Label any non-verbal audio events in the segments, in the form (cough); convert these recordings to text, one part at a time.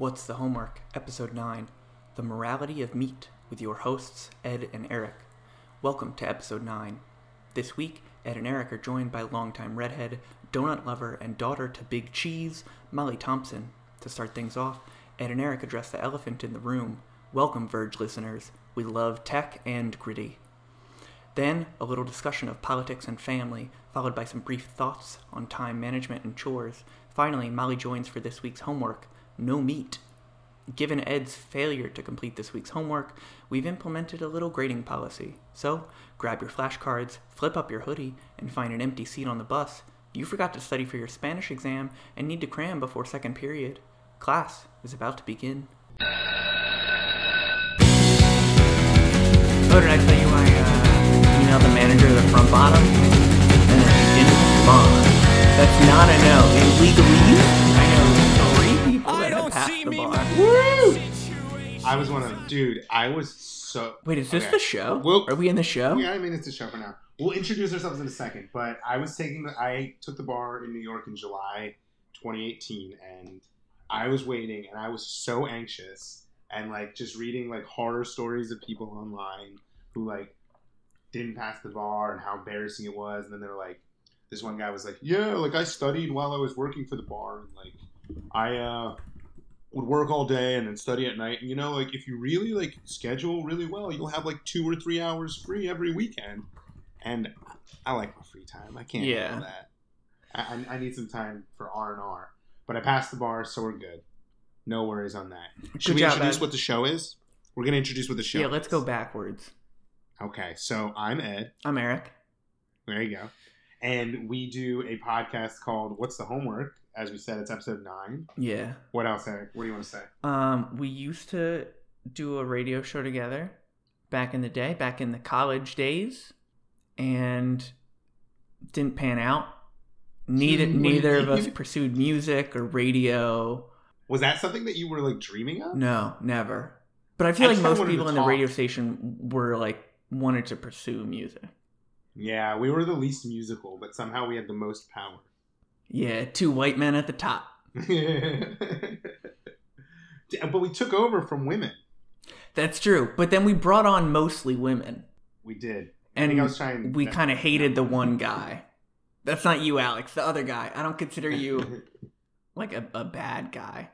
What's the Homework? Episode 9 The Morality of Meat with your hosts, Ed and Eric. Welcome to Episode 9. This week, Ed and Eric are joined by longtime redhead, donut lover, and daughter to Big Cheese, Molly Thompson. To start things off, Ed and Eric address the elephant in the room. Welcome, Verge listeners. We love tech and gritty. Then, a little discussion of politics and family, followed by some brief thoughts on time management and chores. Finally, Molly joins for this week's homework no meat. Given Ed's failure to complete this week's homework, we've implemented a little grading policy. So, grab your flashcards, flip up your hoodie, and find an empty seat on the bus. You forgot to study for your Spanish exam and need to cram before second period. Class is about to begin. Oh, did I tell you I uh, emailed the manager of the front bottom? And he didn't respond. That's not a no. In that have the bar. I was one of dude. I was so. Wait, is this Okay. the show? Well- Are we in the show? Yeah, I mean it's a show for now. We'll introduce ourselves in a second, but I was taking the. I took the bar in New York in July 2018, and I was waiting, and I was so anxious, and like just reading like horror stories of people online who like didn't pass the bar and how embarrassing it was, and then they're like, this one guy was like, yeah, like I studied while I was working for the bar, and like I uh would work all day and then study at night. And you know, like if you really like schedule really well, you'll have like two or three hours free every weekend. And I like my free time. I can't Yeah. handle that. I, I- need some time for R and R. But I passed the bar, so we're good. No worries on that. Should Good we job, introduce Ed. what the show is? We're gonna introduce what the show. Yeah, let's go backwards. Okay, so I'm Ed. I'm Eric. There you go. And we do a podcast called "What's the Homework?" As we said, it's episode nine. Yeah. What else, Eric? What do you want to say? Um, we used to do a radio show together back in the day, back in the college days, and didn't pan out. Neither Hmm, neither of us (laughs) pursued music or radio. Was that something that you were like dreaming of? No, never. But I feel I like most people in the radio station were like wanted to pursue music. Yeah, we were the least musical, but somehow we had the most power. Yeah, two white men at the top. (laughs) but we took over from women. That's true. But then we brought on mostly women. We did. And I was trying. we kind of hated the one (laughs) guy. That's not you, Alex. The other guy. I don't consider you like a, a bad guy.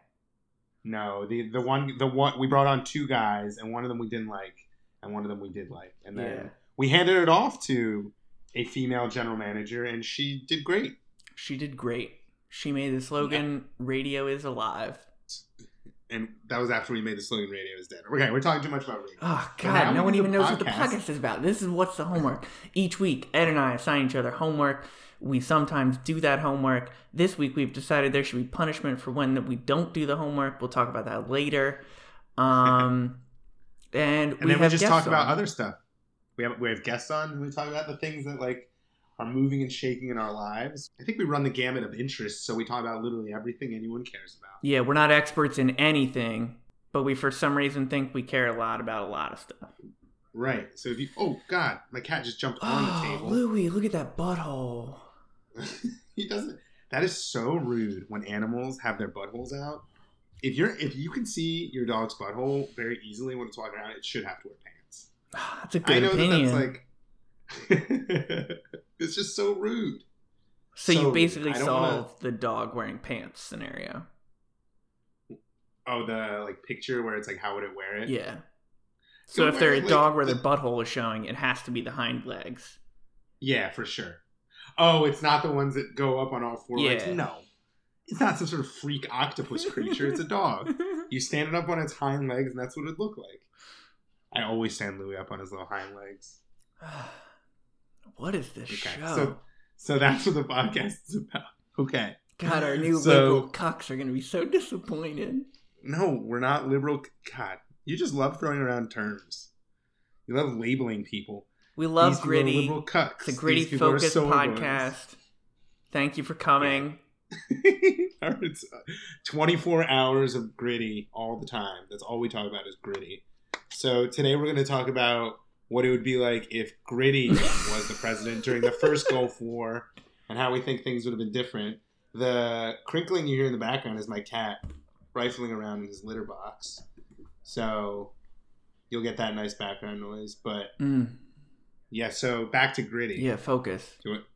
no, the the one the one we brought on two guys, and one of them we didn't like, and one of them we did like, and then Yeah. we handed it off to a female general manager, and she did great. She did great. She made the slogan "Radio is alive." And that was after we made the slogan "Radio is dead." Okay, we're talking too much about radio. Oh God, no one even knows what the podcast. podcast is about. This is what's the homework. Each week, Ed and I assign each other homework. We sometimes do that homework. This week, we've decided there should be punishment for when that we don't do the homework. We'll talk about that later. (laughs) Um, and, and we then we just talk about other stuff. We have we have guests on we talk about the things that like are moving and shaking in our lives. I think we run the gamut of interests, so we talk about literally everything anyone cares about. Yeah, we're not experts in anything, but we for some reason think we care a lot about a lot of stuff. Right. So if you oh god, my cat just jumped on the Oh, table. Louie, look at that butthole. (laughs) he doesn't. That is so rude when animals have their buttholes out. If you're if you can see your dog's butthole very easily when it's walking around, it should have to wear pants. (sighs) That's a I good know opinion. that that's like. (laughs) it's just so rude. so, so you basically I don't wanna- solved the dog wearing pants scenario. Oh, the like picture where it's like, how would it wear it? Yeah. So Don't if they're a like, dog where the- their butthole is showing, it has to be the hind legs. Yeah, for sure. Oh, it's not the ones that go up on all four legs. No, it's not some sort of freak octopus creature. It's a dog. You stand it up on its hind legs, and that's what it looked like. I always stand Louis up on his little hind legs. What is this Okay, show? so so that's what the podcast is about. Okay. God, our new so- liberal cucks are going to be so disappointed. No, we're not liberal. God, you just love throwing around terms. You love labeling people. We love These people are gritty. liberal cucks. It's a gritty These people are focused soy boys. podcast. Thank you for coming. (laughs) it's uh, 24 hours of gritty all the time. That's all we talk about is gritty. So today we're going to talk about what it would be like if Gritty was the president during the first Gulf War and how we think things would have been different. The crinkling you hear in the background is my cat rifling around in his litter box. So you'll get that nice background noise. But Mm, yeah, so back to Gritty. yeah, focus. Do you, want, do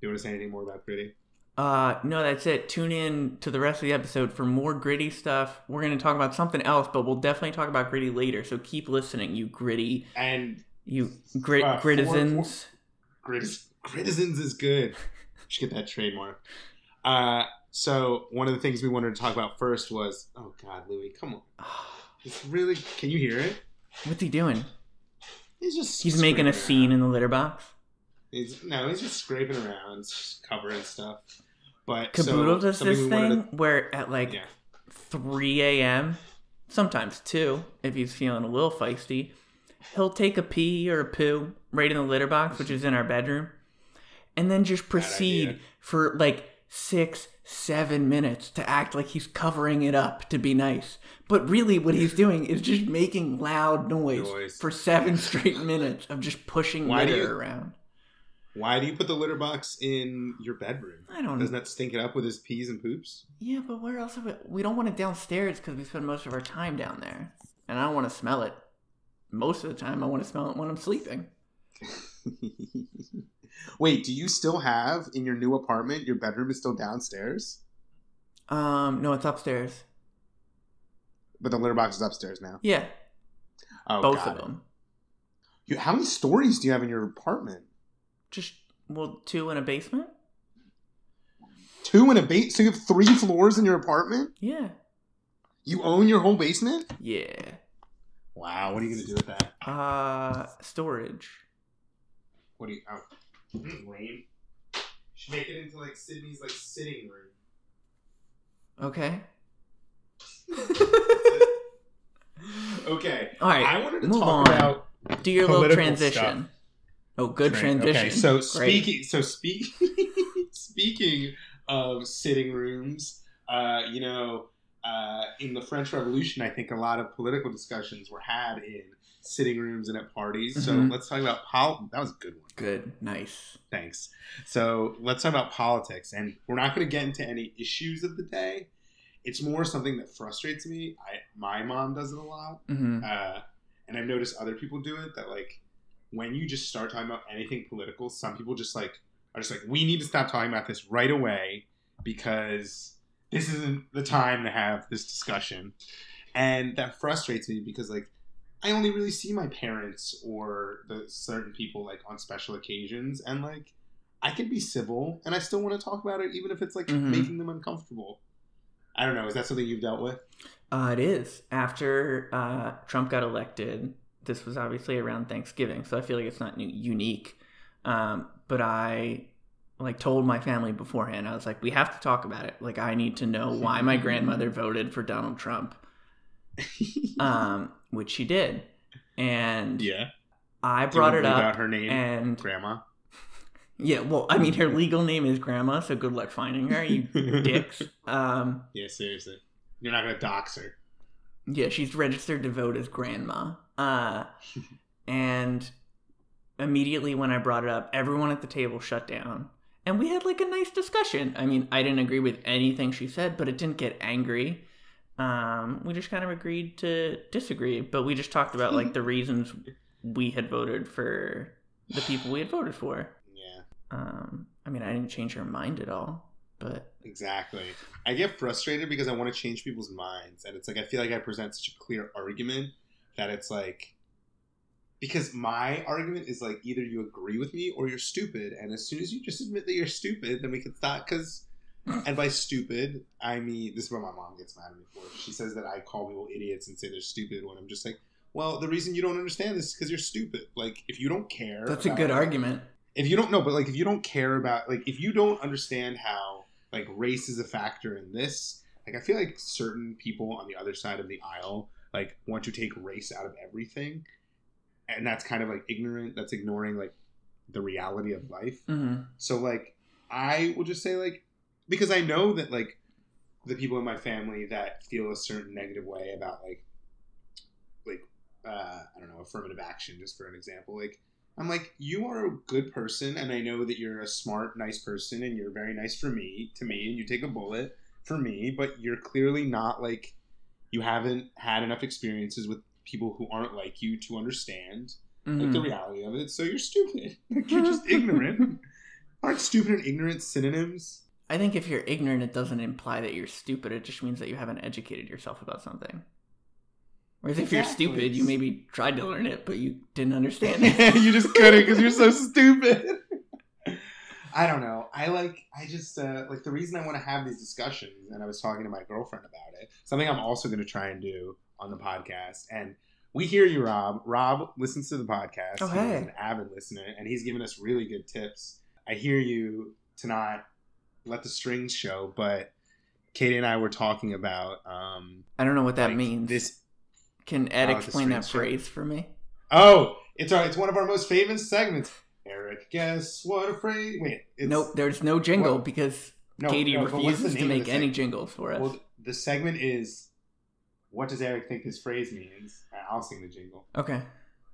you want to say anything more about Gritty? Uh, no, that's it. Tune in to the rest of the episode for more gritty stuff. We're going to talk about something else, but we'll definitely talk about gritty later. So keep listening, you gritty, And you grit Uh, gritizens. Grit- Gritizens is good. (laughs) Should get that trademark. Uh, so one of the things we wanted to talk about first was, oh God, Louis, come on. (sighs) It's really. Can you hear it? What's he doing? He's just. He's making a scraping scene around. in the litter box. He's no, he's just scraping around, just covering stuff. But Caboodle so, does this thing where at like yeah. 3 a.m., sometimes 2, if he's feeling a little feisty, he'll take a pee or a poo right in the litter box, which mm-hmm. is in our bedroom, and then just proceed for like six, seven minutes to act like he's covering it up to be nice. But really, what he's (laughs) doing is just making loud noise, Noise. for seven straight minutes of just pushing Why litter you- around. Why do you put the litter box in your bedroom? I don't Doesn't that stink it up with his peas and poops? Yeah, but where else? Are we, we don't want it downstairs because we spend most of our time down there, and I don't want to smell it. Most of the time, I want to smell it when I'm sleeping. (laughs) Wait, do you still have in your new apartment? Your bedroom is still downstairs, Um, no, it's upstairs. but the litter box is upstairs now. Yeah, Oh, both of it. them. You, how many stories do you have in your apartment? Just well, two in a basement. Two in a base. So you have three floors in your apartment. Yeah, You own your whole basement. yeah. Wow. What are you gonna do with that? Uh, storage. What do you? Oh, rain. Should make it into like Sydney's like sitting room. Okay. (laughs) Okay. All right. I wanted to move talk on. about Do your little transition. stuff. Oh, good Train- transition. Okay, so Great. speaking, so speak, (laughs) speaking of sitting rooms, uh, you know, uh, in the French Revolution, I think a lot of political discussions were had in sitting rooms and at parties. So Mhm. let's talk about pol. That was a good one. Good, nice. Thanks. So let's talk about politics, and we're not going to get into any issues of the day. It's more something that frustrates me. I my mom does it a lot hmm uh, and I've noticed other people do it. That like when you just start talking about anything political, some people just like are just like, we need to stop talking about this right away because this isn't the time to have this discussion, and that frustrates me because like I only really see my parents or the certain people like on special occasions, and like I can be civil and I still want to talk about it, even if it's like Mhm. making them uncomfortable. I don't know. Is that something you've dealt with? Uh, it is. After uh, Trump got elected, this was obviously around Thanksgiving, so I feel like it's not new- unique. Um, but I like told my family beforehand. I was like, "We have to talk about it. Like, I need to know why my grandmother (laughs) voted for Donald Trump," (laughs) um, which she did, and yeah. I brought it up. her name, And Grandma. (laughs) yeah, well, I mean, her legal name is Grandma, so good luck finding her, you dicks. Um, Yeah, seriously. You're not gonna dox her. Yeah, she's registered to vote as grandma. Uh, and immediately when I brought it up, everyone at the table shut down. And we had like a nice discussion. I mean, I didn't agree with anything she said, but it didn't get angry. Um, we just kind of agreed to disagree, but we just talked about like (laughs) the reasons we had voted for the people we had voted for. Yeah, Um, I mean, I didn't change her mind at all, but exactly. I get frustrated because I want to change people's minds, and it's like I feel like I present such a clear argument that it's like because my argument is like either you agree with me or you're stupid, and as soon as you just admit that you're stupid, then we can stop. Because, and by stupid, I mean this is what my mom gets mad at me for. She says that I call people idiots and say they're stupid when I'm just like. Well, the reason you don't understand this is because you're stupid. Like, if you don't care, that's a good argument. if you don't know, but like if you don't care about like if you don't understand how like race is a factor in this, like I feel like certain people on the other side of the aisle like want to take race out of everything, and that's kind of like ignorant. That's ignoring like the reality of life. hmm So like I will just say like because I know that like the people in my family that feel a certain negative way about like like uh, I don't know affirmative action just for an example like I'm like you are a good person and I know that you're a smart nice person and you're very nice for me to me and you take a bullet for me, but you're clearly not like you haven't had enough experiences with people who aren't like you to understand like the Mhm. reality of it. So you're stupid. (laughs) Like you're just (laughs) ignorant. Aren't stupid and ignorant synonyms? I think if you're ignorant, it doesn't imply that you're stupid. It just means that you haven't educated yourself about something. Whereas if you're stupid, you maybe tried to learn it, but you didn't understand (laughs) it. you just couldn't because you're so stupid. I don't know. I like. I just uh, like the reason I want to have these discussions, and I was talking to my girlfriend about it. Something I'm also going to try and do on the podcast. And we hear you, Rob. Rob listens to the podcast. Oh, He's an avid listener, and he's given us really good tips. I hear you to not let the strings show, but Katie and I were talking about um, I don't know what that like, means. This Can Ed explain that strings show. phrase for me? Oh, it's our, it's one of our most famous segments. Eric, guess what a phrase? Wait, it's, nope, there's no jingle what- because no, Katie no, but what's the refuses to make any jingles for us. Well, the segment is, what does Eric think this phrase means? Uh, I'll sing the jingle. okay.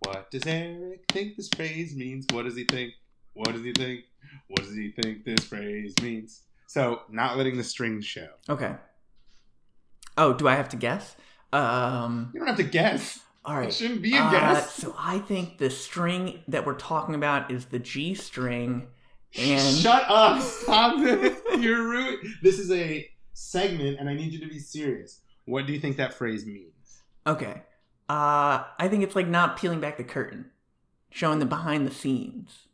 What does Eric think this phrase means? What does he think? What does he think? What does he think this phrase means? So, not letting the strings show. Okay. Oh, do I have to guess? Um. You don't have to guess. All It shouldn't be a Uh, guess. so I think the string that we're talking about is the G string, and Shut up! Stop this! You're ruined. This is a segment, and I need you to be serious. What do you think that phrase means? okay. Uh, I think it's like not peeling back the curtain, showing the behind the scenes.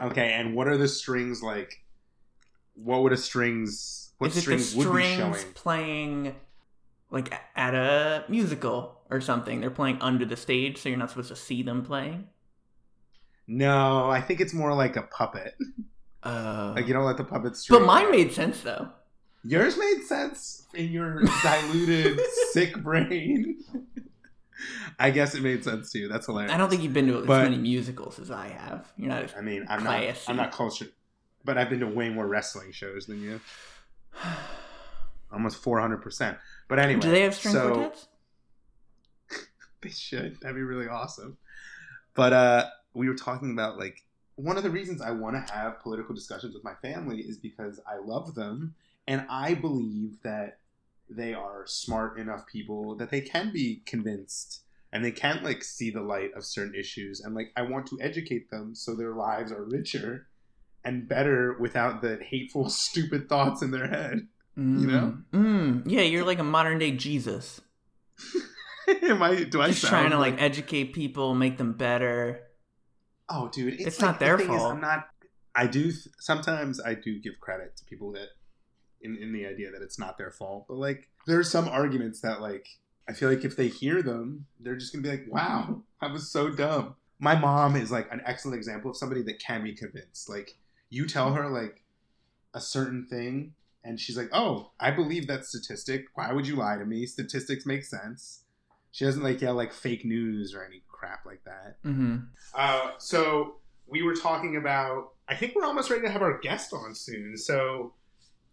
Okay, and what are the strings like? What would a strings? What the strings would be strings showing? playing like at a musical or something? They're playing under the stage, so you're not supposed to see them playing. No, I think it's more like a puppet. (laughs) Uh, Like you don't let the puppets. but mine made sense though. yours made sense in your (laughs) diluted, sick brain. I guess it made sense to you. That's hilarious. I don't think you've been to as But- many musicals as I have. You're not as I mean, I'm not. I'm not cultured, but I've been to way more wrestling shows than you. (sighs) Almost 400. percent But anyway, Do they have string so, quartets? (laughs) They should. That'd be really awesome. But uh, we were talking about like one of the reasons I want to have political discussions with my family is because I love them and I believe that they are smart enough people that they can be convinced and they can't like see the light of certain issues and like I want to educate them so their lives are richer and better without the hateful (laughs) stupid thoughts in their head. Mm. know? Mm. Yeah, you're like a modern day Jesus. (laughs) Am I do I Just trying to like educate people, make them better. Oh, dude, it's, It's like, not their the fault. I'm not. I do th- sometimes. I do give credit to people that, in in the idea that it's not their fault. But like, there are some arguments that like I feel like if they hear them, they're just gonna be like, "Wow, I was so dumb." My mom is like an excellent example of somebody that can be convinced. Like, you tell her like a certain thing, and she's like, "Oh, I believe that statistic. Why would you lie to me? Statistics make sense." She doesn't like yell like fake news or any crap like that. hmm Uh, so we were talking about. I think we're almost ready to have our guest on soon. So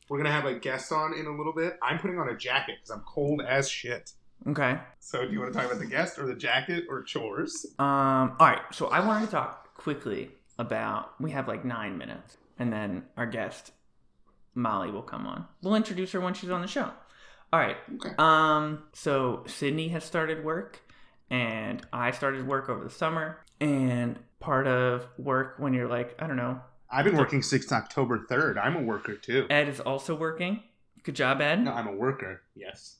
we're gonna have a guest on in a little bit. I'm putting on a jacket because I'm cold as shit. Okay. So do you want to talk about the guest or the jacket or chores? Um. All right. So I wanted to talk quickly about. We have like nine minutes, and then our guest Molly will come on. We'll introduce her when she's on the show. All right. Okay. Um. So Sydney has started work, and I started work over the summer. And part of work when you're like, I don't know, I've been working since October third. I'm a worker too. Ed is also working. Good job, Ed. No, I'm a worker. Yes.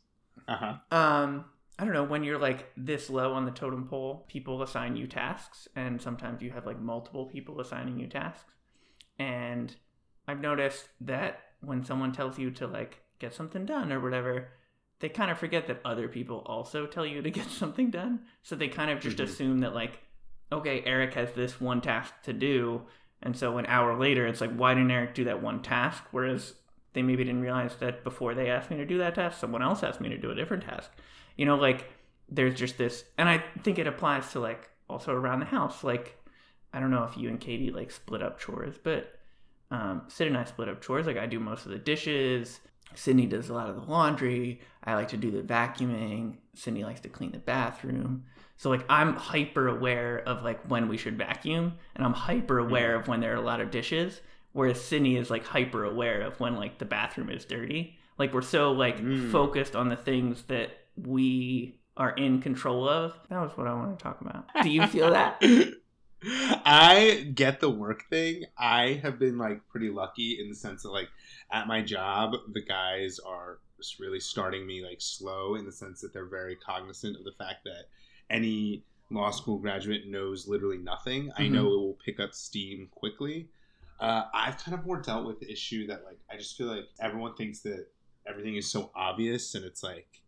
Uh huh. Um, I don't know, when you're like this low on the totem pole, people assign you tasks, and sometimes you have like multiple people assigning you tasks. And I've noticed that when someone tells you to like get something done or whatever, they kind of forget that other people also tell you to (laughs) get something done. So they kind of just Mhm. assume that like, okay, Eric has this one task to do, and so an hour later, it's like, why didn't Eric do that one task? Whereas they maybe didn't realize that before they asked me to do that task, someone else asked me to do a different task. You know, like there's just this, and I think it applies to like also around the house. Like, I don't know if you and Katie like split up chores, but um, Sid and I split up chores. Like, I do most of the dishes. Sydney does a lot of the laundry. I like to do the vacuuming. Sydney likes to clean the bathroom. So like I'm hyper aware of like when we should vacuum, and I'm hyper aware of when there are a lot of dishes. Whereas Sydney is like hyper aware of when like the bathroom is dirty. Like we're so like Mm. focused on the things that we are in control of. That was what I want to talk about. Do you feel that? (laughs) I get the work thing. I have been like pretty lucky in the sense that like at my job, the guys are just really starting me like slow in the sense that they're very cognizant of the fact that any law school graduate knows literally nothing. I Mhm. know it will pick up steam quickly. Uh, I've kind of more dealt with the issue that like I just feel like everyone thinks that everything is so obvious, and it's like,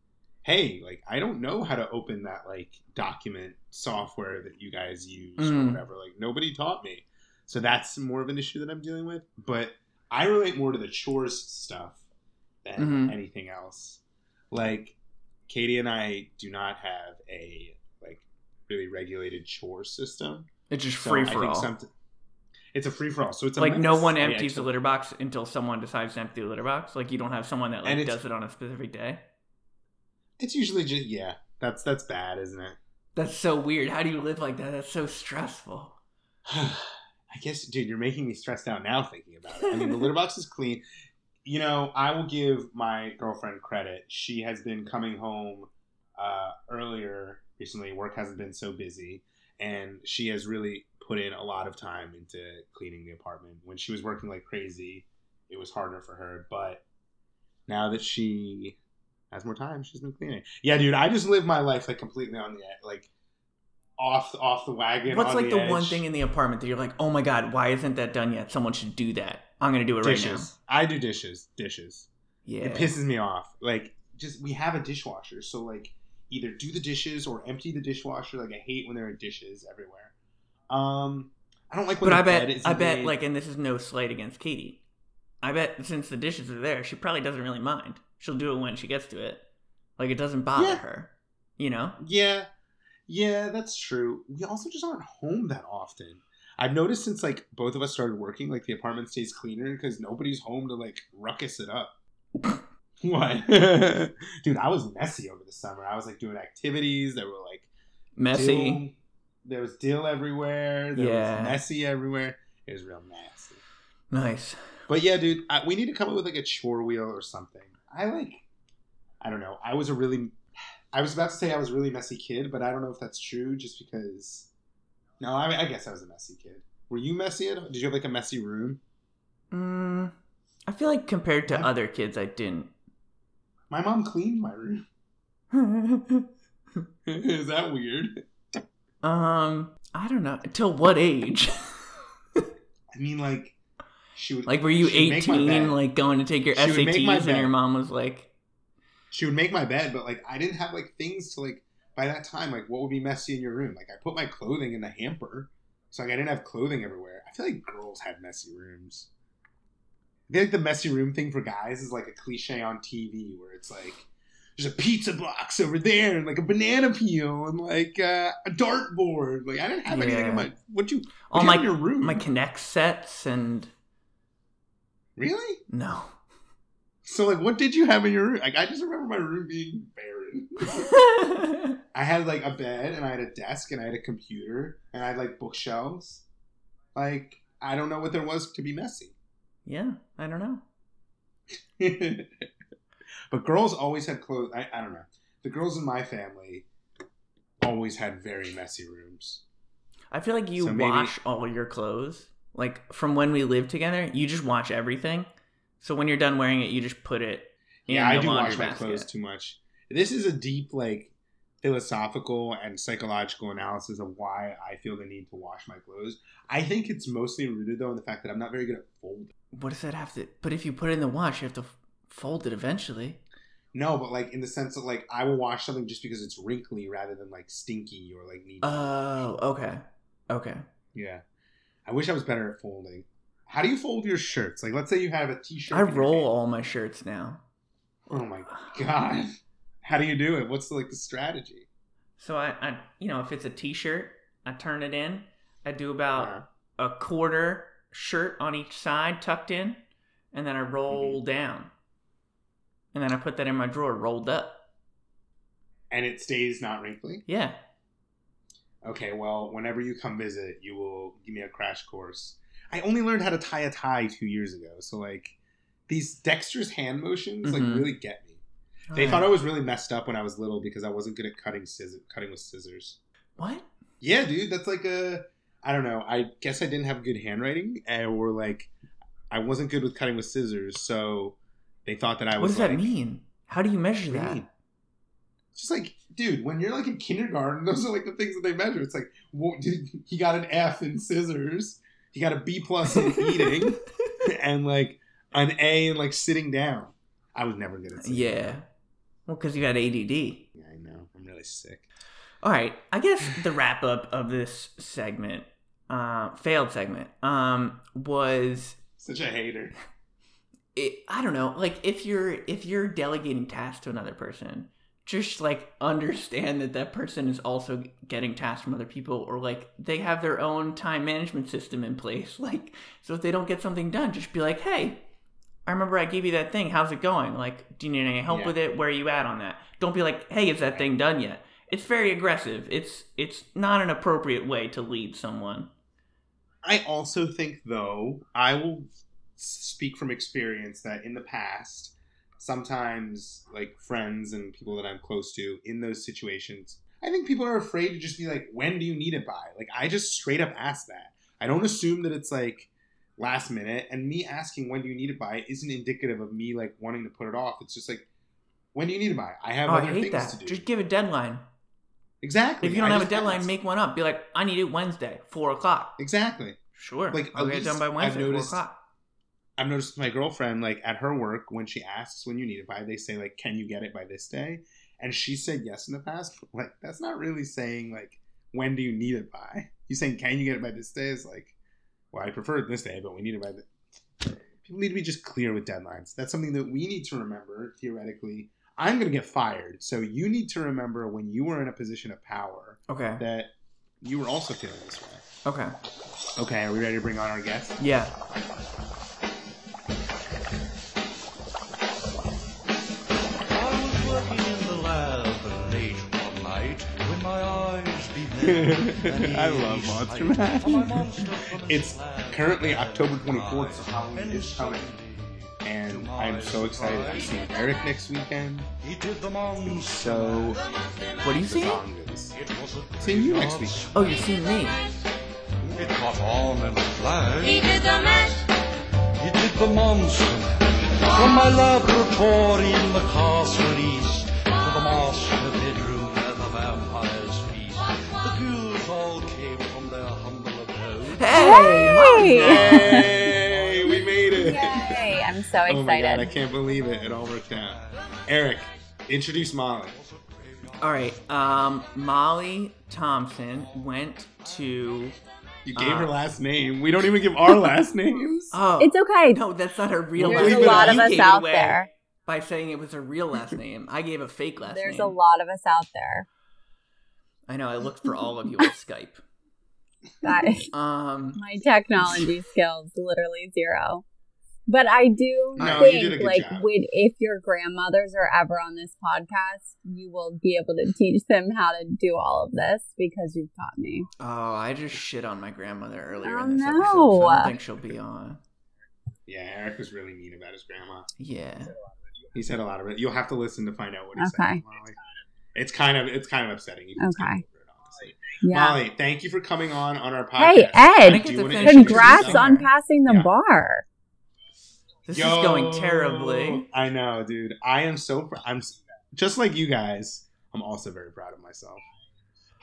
hey, like I don't know how to open that like document software that you guys use or Mm. whatever. Like nobody taught me, so that's more of an issue that I'm dealing with. But I relate more to the chores stuff than Mhm. anything else. Like Katie and I do not have a like really regulated chore system. It's just So free for all. somet- it's a free for all. So it's a like no mess. one I empties the litter box until someone decides to empty the litter box. Like you don't have someone that like does it on a specific day. It's usually just yeah. That's that's bad, isn't it? That's so weird. How do you live like that? That's so stressful. (sighs) I guess, dude, you're making me stressed out now thinking about it. I mean, the (laughs) litter box is clean. You know, I will give my girlfriend credit. She has been coming home uh, earlier recently. Work hasn't been so busy, and she has really put in a lot of time into cleaning the apartment. When she was working like crazy, it was harder for her. But now that she has more time, she's been cleaning. Yeah, dude, I just live my life like completely on the like off off the wagon. What's on like the, edge. one thing in the apartment that you're like, oh my god, why isn't that done yet? Someone should do that. I'm gonna do it right now. I do dishes. Dishes. Yeah. It pisses me off. Like, just we have a dishwasher, so like either do the dishes or empty the dishwasher. Like, I hate when there are dishes everywhere. Um, I don't like when but the I bet, I bet, made. like, and this is no slight against Katie. I bet since the dishes are there, she probably doesn't really mind. She'll do it when she gets to it. Like it doesn't bother Yeah. her. You know? Yeah, yeah, that's true. We also just aren't home that often. I've noticed since like both of us started working, like the apartment stays cleaner because nobody's home to like ruckus it up. (laughs) what, (laughs) dude? I was messy over the summer. I was like doing activities that were like Messy. dill- there was dill everywhere. There Yeah. was messy everywhere. It was real nasty. Nice. But yeah, dude, I, we need to come up with like a chore wheel or something. I like, I don't know. I was a really, I was about to say I was a really messy kid, but I don't know if that's true. Just because, no, I, I guess I was a messy kid. Were you messy? At, did you have like a messy room? Mm, I feel like compared to other kids, I didn't. My mom cleaned my room. (laughs) (laughs) Is that weird? um, I don't know. Till what age? (laughs) I mean, like, she would like, were you she would make my bed. 18, like going to take your She would make my SATs, and your mom was like, she would make my bed, but like I didn't have like things to like by that time, like what would be messy in your room? Like I put my clothing in the hamper. So like I didn't have clothing everywhere. I feel like girls had messy rooms. I feel like the messy room thing for guys is like a cliche on TV where it's like there's a pizza box over there and like a banana peel and like uh, a dartboard. Like I didn't have anything in my what you all my your room? my K'NEX sets and really? no. So like what did you have in your room? Like I just remember my room being barren. (laughs) I had like a bed and I had a desk and I had a computer and I had like bookshelves. Like I don't know what there was to be messy. yeah, I don't know. (laughs) but girls always had clothes. I, I don't know. The girls in my family always had very messy rooms. I feel like you So maybe- wash all your clothes. Like from when we lived together, you just watch everything. So when you're done wearing it, you just put it in Yeah, I do wash my basket. clothes too much. This is a deep like philosophical and psychological analysis of why I feel the need to wash my clothes. I think it's mostly rooted though in the fact that I'm not very good at folding. What does that have to? But if you put it in the wash, you have to fold it eventually. No, but like in the sense that like I will wash something just because it's wrinkly rather than like stinky or like neat. Oh, okay, okay. yeah. I wish I was better at folding. How do you fold your shirts? Like let's say you have a t-shirt. I roll all my shirts now. Oh my god. How do you do it? What's the, like the strategy? So I, I, you know, if it's a t-shirt, I turn it in. I do about a quarter shirt on each side tucked in, and then I roll Mm-hmm. down. And then I put that in my drawer rolled up. And it stays not wrinkly? Yeah. Okay, well, whenever you come visit, you will give me a crash course. I only learned how to tie a tie two years ago, so like these dexterous hand motions Mhm. like really get me. They Alright. thought I was really messed up when I was little because I wasn't good at cutting scissors, cutting with scissors. what? Yeah, dude, that's like a I don't know. I guess I didn't have good handwriting, or like I wasn't good with cutting with scissors, so they thought that I was. What does that mean? How do you measure What do you that? Just like, dude, when you're like in kindergarten, those are like the things that they measure. It's like, well, dude, he got an F in scissors, he got a B plus in eating, (laughs) and like an A in like sitting down. I was never good at sitting yeah. down. Well, because you got ADD. Yeah, I know. I'm really sick. All right. I guess the wrap up of this segment, uh, failed segment, um, was Such a hater. it, I don't know, like if you're if you're delegating tasks to another person, just like understand that that person is also getting tasks from other people, or like they have their own time management system in place. (laughs) Like, so if they don't get something done, just be like, hey. I remember I gave you that thing. How's it going? Like, do you need any help Yeah. with it? Where are you at on that? Don't be like, "Hey, is that thing done yet?" It's very aggressive. It's it's not an appropriate way to lead someone. I also think, though, I will speak from experience that in the past, sometimes like friends and people that I'm close to in those situations, I think people are afraid to just be like, "When do you need it by?" Like I just straight up ask that. I don't assume that it's like last minute, and me asking when do you need it by isn't indicative of me like wanting to put it off. It's just like, when do you need it by? I have Oh, I other hate things that. to do. Just give a deadline. exactly. If you don't I have a deadline, ask. make one up. Be like, I need it Wednesday, four o'clock. exactly. Sure. Like, I'll get it done least by I've Wednesday, four noticed- o'clock. I've noticed my girlfriend, like at her work, when she asks when you need it by, they say like, "Can you get it by this day?" And she said yes in the past. Like that's not really saying like, "When do you need it by?" You saying, "Can you get it by this day?" Is like, well, I prefer it this day, but we need it by the. People need to be just clear with deadlines. That's something that we need to remember. Theoretically, I'm going to get fired, so you need to remember when you were in a position of power Okay. that you were also feeling this way. Okay. Okay, are we ready to bring on our guest? Yeah. I love Monster sight. Mash. My monster from his It's currently October 24th, so Halloween is coming. And I'm so excited. I'm seeing Eric next weekend. He did the monster. So What are you see? Zongas. It was a Seeing you next week. Oh, you're seeing me. It caught on in a flash. He did the mash. He did the monster from my laboratory in the castle east abode. Hey! Yay! We made it! Yay! I'm so excited. Oh my god, I can't believe it. It all worked out. Eric, introduce Molly. All right. Um, Molly Thompson went to. You gave Uh. her last name. We don't even give our last names. (laughs) Oh, It's okay. no, that's not her real There's last There's name. a lot of us out there. By saying it was her real last name, I gave a fake last There's name. There's a lot of us out there. I know. I looked for all of you on (laughs) Skype. Guys, Um, (laughs) my technology skills literally zero. But I do No, think, did like, when, if your grandmothers are ever on this podcast, you will be able to teach them how to do all of this because you've taught me. oh, I just shit on my grandmother earlier Oh, in this no. episode, so I don't think she'll be on. Yeah, Eric was really mean about his grandma. Yeah. He said a lot of it. You'll have to listen to find out what he Okay. said. Molly. It's kind of it's kind of upsetting. You Okay. over it, honestly. Yeah. Molly, thank you for coming on on our podcast. Hey, Ed, Do you wanna thing. congrats on passing the Yeah. bar. This Yo, is going terribly. I know, dude. I am so pr- I'm just like you guys. I'm also very proud of myself.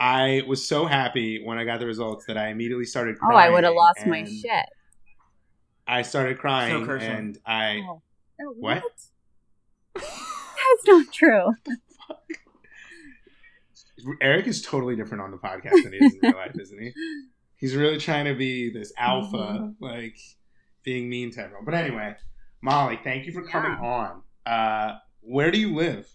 I was so happy when I got the results that I immediately started Oh. I would have lost my shit. I started crying, cursing. and I Oh. Oh, What? That's not true. Eric is totally different on the podcast than he is in real life, isn't he? (laughs) He's really trying to be this alpha, Mm-hmm. like being mean to everyone. But anyway, Molly, thank you for coming on. Uh, where do you live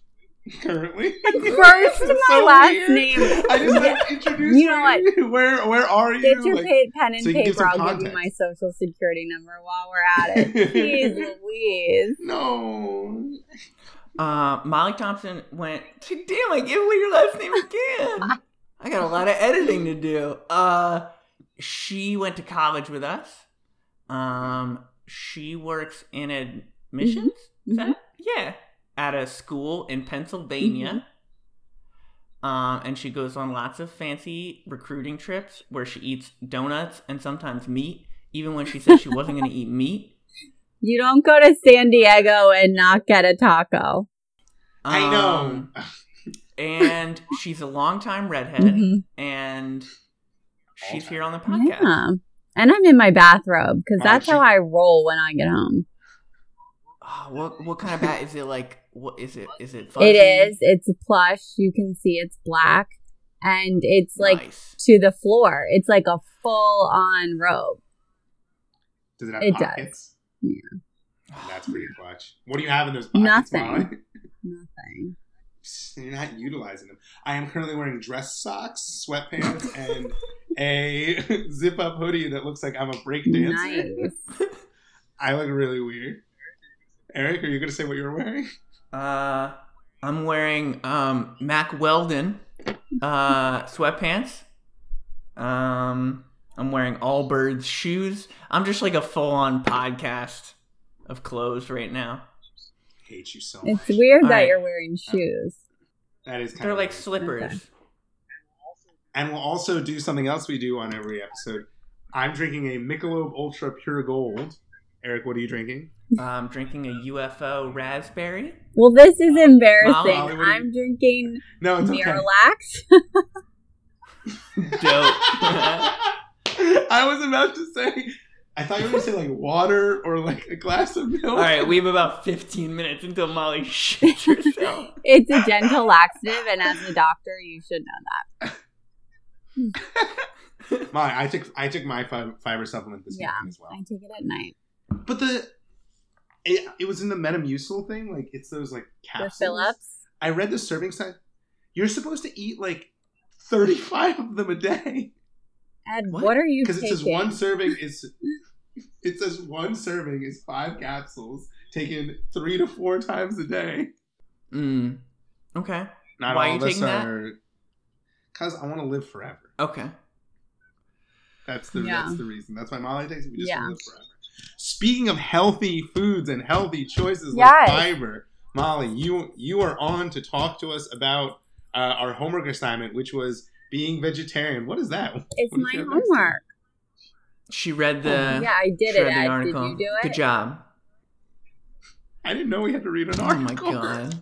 currently? (laughs) First, (laughs) my so last weird. name. I just had to introduce You know what? Where where are you? Get your Like- pen and so paper. I'll give you my social security number while we're at it. Jeez Louise. no. Uh, Molly Thompson went. Damn, I gave away your last name again. I got a lot of editing to do. Uh, she went to college with us. Um, she works in a missions. Is Mhm. yeah? At a school in Pennsylvania. Um, and she goes on lots of fancy recruiting trips where she eats donuts and sometimes meat, even when she said she wasn't going (laughs) to eat meat. You don't go to San Diego and not get a taco. I know. Um, and (laughs) she's a longtime redhead, Mhm. and she's here on the podcast. Yeah. And I'm in my bathrobe because that's how I roll when I get home. Oh, what what kind of bat is it? Like what is it? Is it? Fuzzy? It is. It's plush. You can see it's black. And it's like Nice. to the floor. It's like a full on robe. Does it have It does. Pockets? Yeah. That's pretty clutch. What do you have in those pockets, Nothing. Molly? Nothing. You're not utilizing them. I am currently wearing dress socks, sweatpants, and a (laughs) zip up hoodie that looks like I'm a break dancer. Nice. I look really weird. Eric, are you going to say what you're wearing? Uh, I'm wearing um Mack Weldon uh sweatpants. Um, I'm wearing Allbirds shoes. I'm just like a full on podcast of clothes right now. hate you so much. It's weird All that right. you're wearing shoes. That is kind They're of like weird. slippers. Okay. And we'll also do something else we do on every episode. I'm drinking a Michelob Ultra Pure Gold. Eric, what are you drinking? I'm drinking a UFO raspberry. Well, this is embarrassing. Molly, what I'm drinking No, it's okay. Miralax. (laughs) Dope. (laughs) (laughs) (laughs) I was about to say. I thought you were going to say like water or like a glass of milk. All right, we have about 15 minutes until Molly (laughs) shits herself. it's a gentle laxative, and as a doctor, you should know that. (laughs) My, I took I took my fiber supplement this Yeah, morning as well. I take it at night. But the it, it was in the Metamucil thing. Like it's those like The capsules. Phillips. I read the serving size. You're supposed to eat like 35 of them a day Ed, What? what, are you because it says one serving is. (laughs) It says one serving is five capsules taken three to four times a day. Mm. Okay. Not Why all are of you us taking that? are. Because I want to live forever. Okay. That's the Yeah. that's the reason. That's why Molly takes it. We just Yeah. to live forever. Speaking of healthy foods and healthy choices Yes. like fiber, Molly, you you are on to talk to us about uh, our homework assignment, which was being vegetarian. What is that? (laughs) It's What my you have next to it? homework. She read the. yeah, I did it. read the Ed. Did article. you do it? Good job. I didn't know we had to read an article. Oh my god.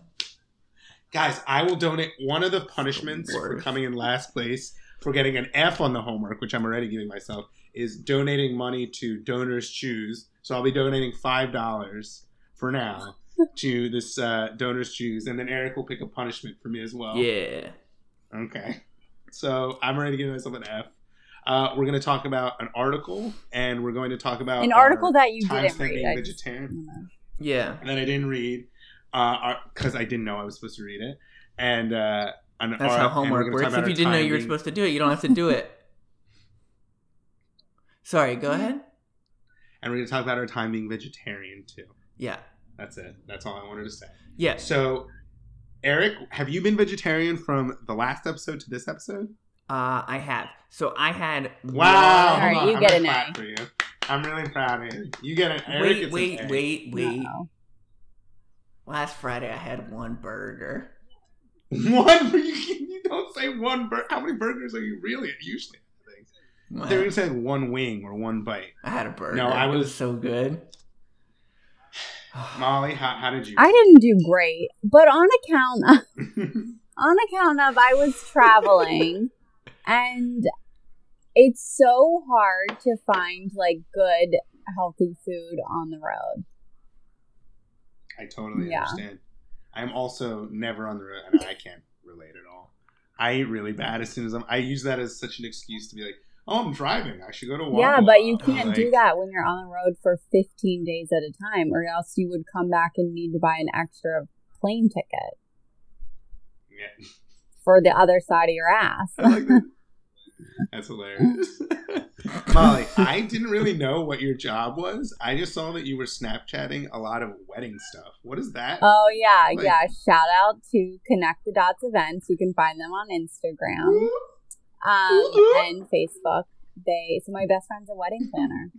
(laughs) Guys, I will donate one of the punishments for coming in last place for getting an F on the homework, which I'm already giving myself, is donating money to Donors Choose. So I'll be donating five dollars for now (laughs) to this uh, Donors Choose, and then Eric will pick a punishment for me as well. Yeah. Okay. So I'm ready to give myself an F. Uh, we're going to talk about an article, and we're going to talk about An article that you time didn't spent read. being I just- vegetarian Yeah. that I didn't read because I didn't know I was supposed to read it. And uh, an, That's our- how homework works. If you didn't know you were supposed to do it, you don't have to do it. (laughs) Sorry, go ahead. and we're going to talk about our time being vegetarian too. Yeah. That's it. That's all I wanted to say. Yeah. So, Eric, have you been vegetarian from the last episode to this episode? Uh, I have. So I had. Wow! All right, Hold on, you I'm get an A. for you. I'm really proud of you. You get an Eric. Wait, it's wait, an A. wait, wait. No. Last Friday I had one burger. (laughs) One. You, you don't say one burger. How many burgers are you really usually? having? Well, They were gonna say one wing or one bite. I had a burger. No, I It was- so good. (sighs) Molly, how, how did you? I didn't do great, but on account of, (laughs) on account of I was traveling, and it's so hard to find like good healthy food on the road. I totally Yeah. understand. I'm also never on the road, and I can't relate at all. I eat really bad as soon as I'm. I use that as such an excuse to be like, "Oh, I'm driving. I should go to Wawa." Yeah, but you can't do that when you're on the road for 15 days at a time, or else you would come back and need to buy an extra plane ticket Yeah, for the other side of your ass. I like that. (laughs) That's hilarious. Molly, I didn't really know what your job was. I just saw that you were Snapchatting a lot of wedding stuff. What is that? Oh yeah, Like- yeah. Shout out to Connect the Dots events. You can find them on Instagram um, (laughs) and Facebook. They so my best friend's a wedding planner.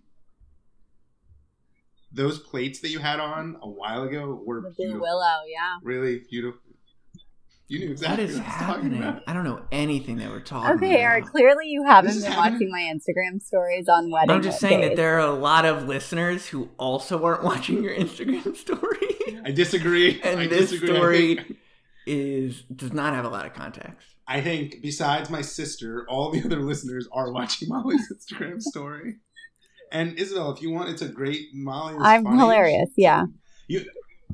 those plates that you had on a while ago were The blue beautiful. willow, yeah. Really beautiful. You knew What exactly is what I was talking happening? about. I don't know anything that we're talking Okay, about. Eric. Clearly, you haven't This been watching my Instagram stories on wedding. I'm just saying that there are a lot of listeners who also aren't (laughs) watching your Instagram (laughs) story. I disagree. and I this disagree. Story is does not have a lot of context. I think besides my sister, all the (laughs) other listeners are watching Molly's Instagram story. And Isabel, if you want, it's a great Molly. I'm funny. hilarious. Yeah. You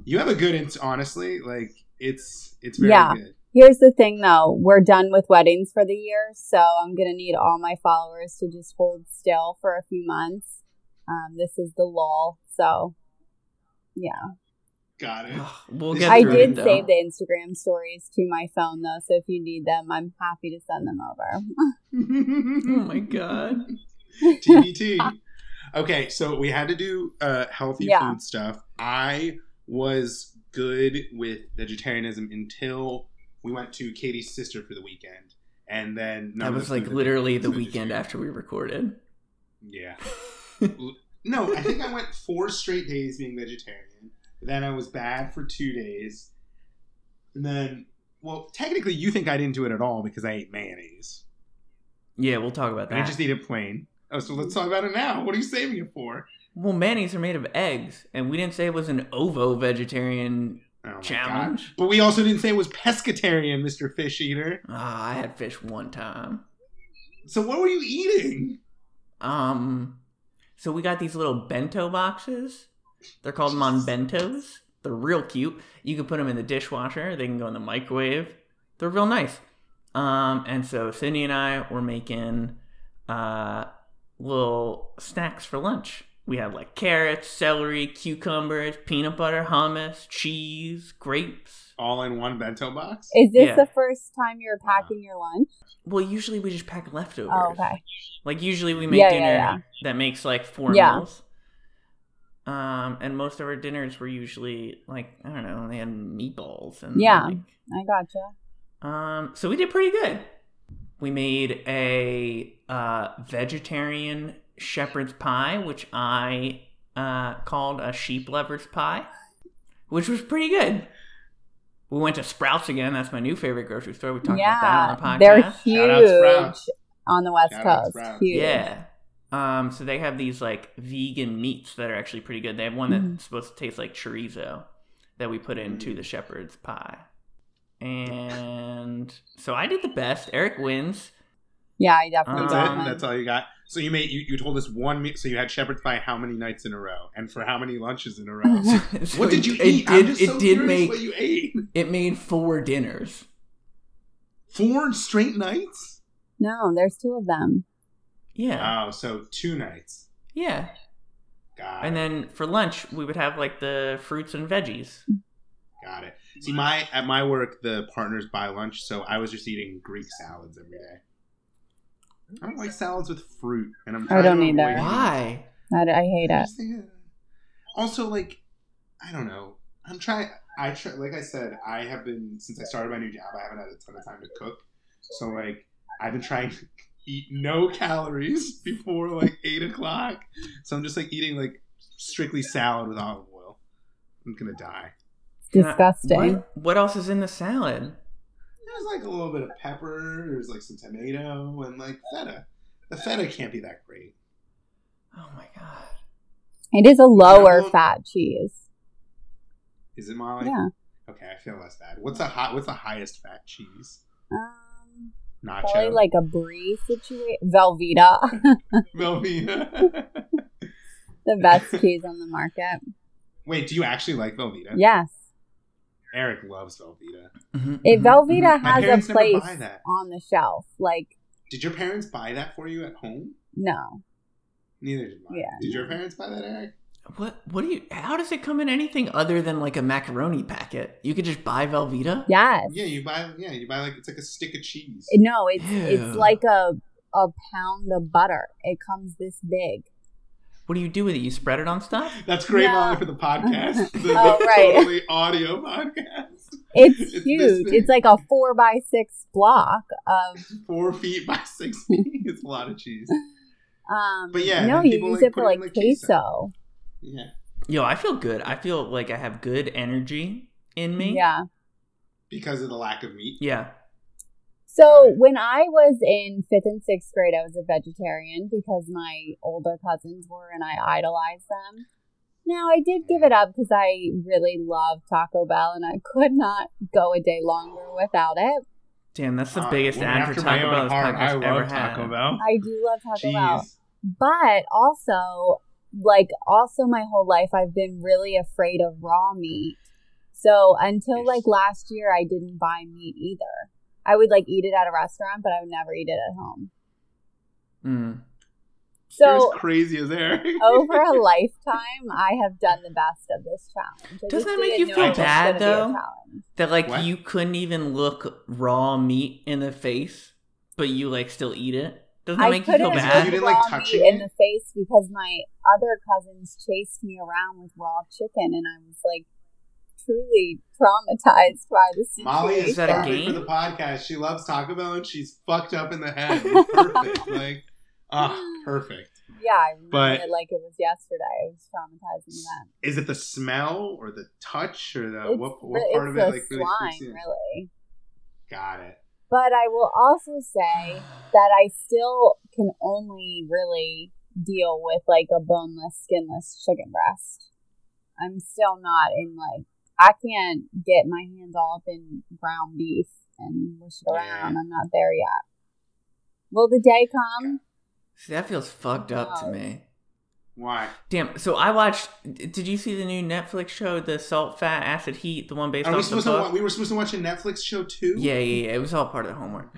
you have a good honestly, like it's it's very Yeah. good. Here's the thing, though. We're done with weddings for the year, so I'm gonna need all my followers to just hold still for a few months. Um, this is the lull, so yeah. Got it. We'll get I did it, save the Instagram stories to my phone, though, so if you need them, I'm happy to send them over. (laughs) Oh my god. TBT. (laughs) Okay, so we had to do uh, healthy Yeah. food stuff. I was good with vegetarianism until we went to Katie's sister for the weekend, and then That was like literally the weekend after we recorded. Yeah. (laughs) No, I think I went four straight days being vegetarian. Then I was bad for two days, and then, well, technically, you think I didn't do it at all because I ate mayonnaise. Yeah, we'll talk about And I just ate it plain. Oh, so let's talk about it now. What are you saving it for? well, mayonnaise are made of eggs, and we didn't say it was an ovo vegetarian. Oh Challenge. God. But we also didn't say it was pescatarian, Mr. Fish Eater. Ah, I had fish one time. So what were you eating? Um, so we got these little bento boxes. They're called monbentos. They're real cute. You can put them in the dishwasher. They can go in the microwave. They're real nice. Um, and so Cindy and I were making uh little snacks for lunch. We had like carrots, celery, cucumbers, peanut butter, hummus, cheese, grapes. All in one bento box? Is this Yeah. the first time you're packing your lunch? Well, usually we just pack leftovers. Oh, okay. Like usually we make Yeah, dinner yeah, yeah. that makes like four Yeah. meals. Um, and most of our dinners were usually like I don't know, they had meatballs and Yeah. like- I gotcha. um, so we did pretty good. We made a uh, vegetarian shepherd's pie, which I uh, called a sheep lover's pie, which was pretty good. We went to Sprouts again. That's my new favorite grocery store. We talked about that on the podcast. they're Shout out huge Sprouts. on the West Shout Coast. Huge. Yeah. Um, so they have these like vegan meats that are actually pretty good. They have one that's Mhm. supposed to taste like chorizo that we put into the shepherd's pie. And so I did the best. Eric wins. Yeah, I definitely That's Um, got it? That's all you got? So you made you, you told us one meal so you had shepherd's pie how many nights in a row? And for how many lunches in a row? (laughs) (laughs) So what did you it, eat? It I'm did, just it so did make what you ate. it made four dinners. Four straight nights? No, there's two of them. Yeah. Oh, so two nights. yeah. Got And it. then for lunch we would have like the fruits and veggies. Got it. See, my at my work, the partners buy lunch, so I was just eating Greek salads every day. I don't like salads with fruit, and I'm. I trying don't to either. Why? I, I hate I it. Also, like, I don't know. I'm trying. I try. Like I said, I have been since I started my new job. I haven't had a ton of time to cook, so like, I've been trying to eat no calories (laughs) before like eight o'clock. So I'm just like eating like strictly salad with olive oil. I'm gonna die. Disgusting. What, what else is in the salad? There's like a little bit of pepper. There's like some tomato and like feta. The feta can't be that great. Oh my god. It is a lower Yeah. fat cheese. Is it Molly? Yeah. Okay, I feel less bad. What's the hot? What's the highest fat cheese? Um, Nacho. probably like a brie situation. Velveeta, (laughs) Velveeta. the best cheese on the market. Wait, do you actually like Velveeta? Yes. Eric loves Velveeta. Mhm, It mhm, Velveeta mhm. Has a place on the shelf. Like, Did your parents buy that for you at home? no. Neither did mine. Yeah. Did your parents buy that, Eric? What? What do you? How does it come in anything other than like a macaroni packet? You could just buy Velveeta. Yes. Yeah, you buy. Yeah, you buy like it's like a stick of cheese. No, it's Ew. it's like a a pound of butter. It comes this big. What do you do with it? You spread it on stuff? That's great, No. Molly, for the podcast. (laughs) The, Oh, the right. Totally audio podcast. It's, It's huge. It's like a four by six block of Four feet by six feet. (laughs) It's a lot of cheese. um But yeah, no, you use like, it for like like, queso. queso. Yeah. Yo, I feel good. I feel like I have good energy in me. Yeah. because of the lack of meat. Yeah. So when I was in fifth and sixth grade, I was a vegetarian because my older cousins were, and I idolized them. Now I did give it up because I really love Taco Bell, and I could not go a day longer without it. Damn, that's the Uh, biggest well, ad for Taco Bell this heart, I ever love Taco had. Bell. I do love Taco Bell, but also like also my whole life I've been really afraid of raw meat. So until like last year, I didn't buy meat either. I would like eat it at a restaurant, but I would never eat it at home. Mm. You're as So crazy as Eric. (laughs) over a (laughs) lifetime, I have done the best of this challenge. I Doesn't that make you feel bad, gonna be a though? That like What? you couldn't even look raw meat in the face, but you like still eat it. Doesn't that I make you couldn't feel bad? You didn't like raw touching meat in it? the face because my other cousins chased me around with raw chicken, and I was like truly traumatized by the situation. Molly is Is that a perfect for the podcast. She loves Taco Bell and she's fucked up in the head. Perfect. (laughs) like, ah, perfect. Yeah, I remember But- it like it was yesterday. It was traumatizing event. Is it the smell or the touch or the It's, what, what part of it the like really slime, freaks really. Got it. But I will also say (sighs) that I still can only really deal with like a boneless, skinless chicken breast. I'm still not in like I can't get my hands all up in ground beef and mush it around. I'm not there yet. Will the day come? See, that feels fucked up to me. Why? Damn. So I watched. Did you see the new Netflix show, the Salt, Fat, Acid, Heat, the one based Are we off the supposed to? book? Wa- we were supposed to watch a Netflix show too. Yeah, yeah, yeah. It was all part of the homework.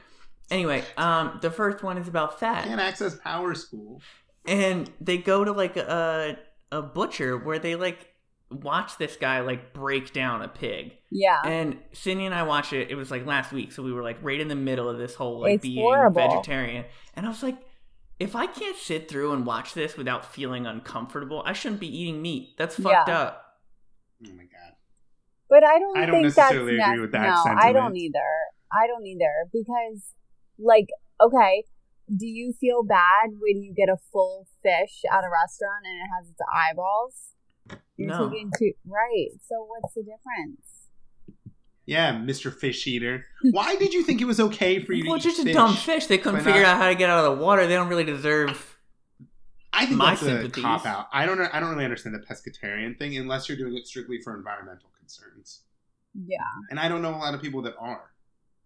Anyway, um, the first one is about fat. Can't access Power School. and they go to like a a butcher where they like watch this guy like break down a pig. Yeah. And Cindy and I watched it. It was like last week, so we were like right in the middle of this whole like It's being horrible. vegetarian. And I was like, if I can't sit through and watch this without feeling uncomfortable, I shouldn't be eating meat. That's fucked Yeah. up. Oh my god. But I don't I don't think necessarily that's agree nec- with that No, I don't either. I don't either because, like, okay, do you feel bad when you get a full fish at a restaurant and it has its eyeballs? You're No. taking two, right? So what's the difference? Yeah, Mr. Fish Eater. (laughs) Why did you think it was okay for you to Well, eat just fish? a dumb fish. They couldn't Why figure not? out how to get out of the water. They don't really deserve. I think My that's sympathies. a cop out. I don't. I don't really understand the pescatarian thing unless you're doing it strictly for environmental concerns. Yeah, And I don't know a lot of people that are.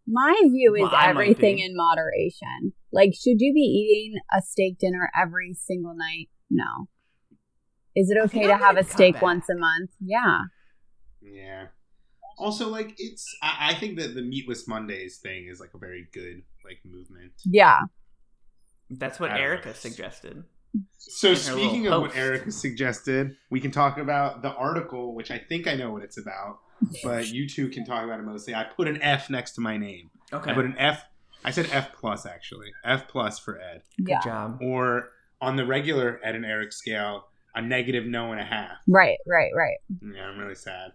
my view is Well, everything in moderation. Like, should you be eating a steak dinner every single night? No. Is it okay to have a steak once a month? Yeah. Yeah. Also, like it's. I, I think that the Meatless Mondays thing is like a very good like movement. Yeah. That's what I don't know. Erica suggested. So speaking of what post. Eric has suggested, we can talk about the article, which I think I know what it's about, but you two can talk about it mostly. I put an F next to my name. Okay. I put an F. I said F plus actually. F plus for Ed, Good Yeah. job. or on the regular Ed and Eric scale, a negative no and a half. Right, right, right. Yeah, I'm really sad.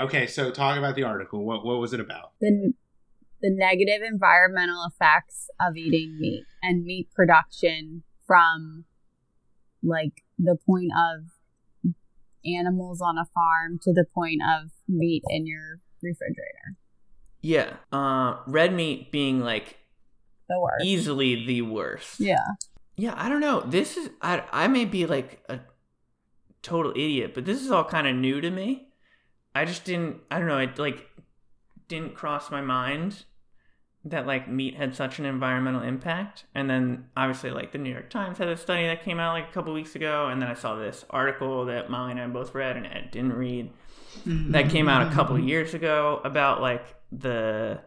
Okay, so talk about the article. What what was it about? the the negative environmental effects of eating meat and meat production from like the point of animals on a farm to the point of meat in your refrigerator. Yeah. Uh, red meat being like The worst. easily the worst. Yeah. Yeah, I don't know. This is I I may be like a total idiot, but this is all kind of new to me. I just didn't I don't know, it like didn't cross my mind that like meat had such an environmental impact. And then obviously like the New York Times had a study that came out like a couple weeks ago. And then I saw this article that Molly and I both read and Ed didn't read that came out a couple years ago about like the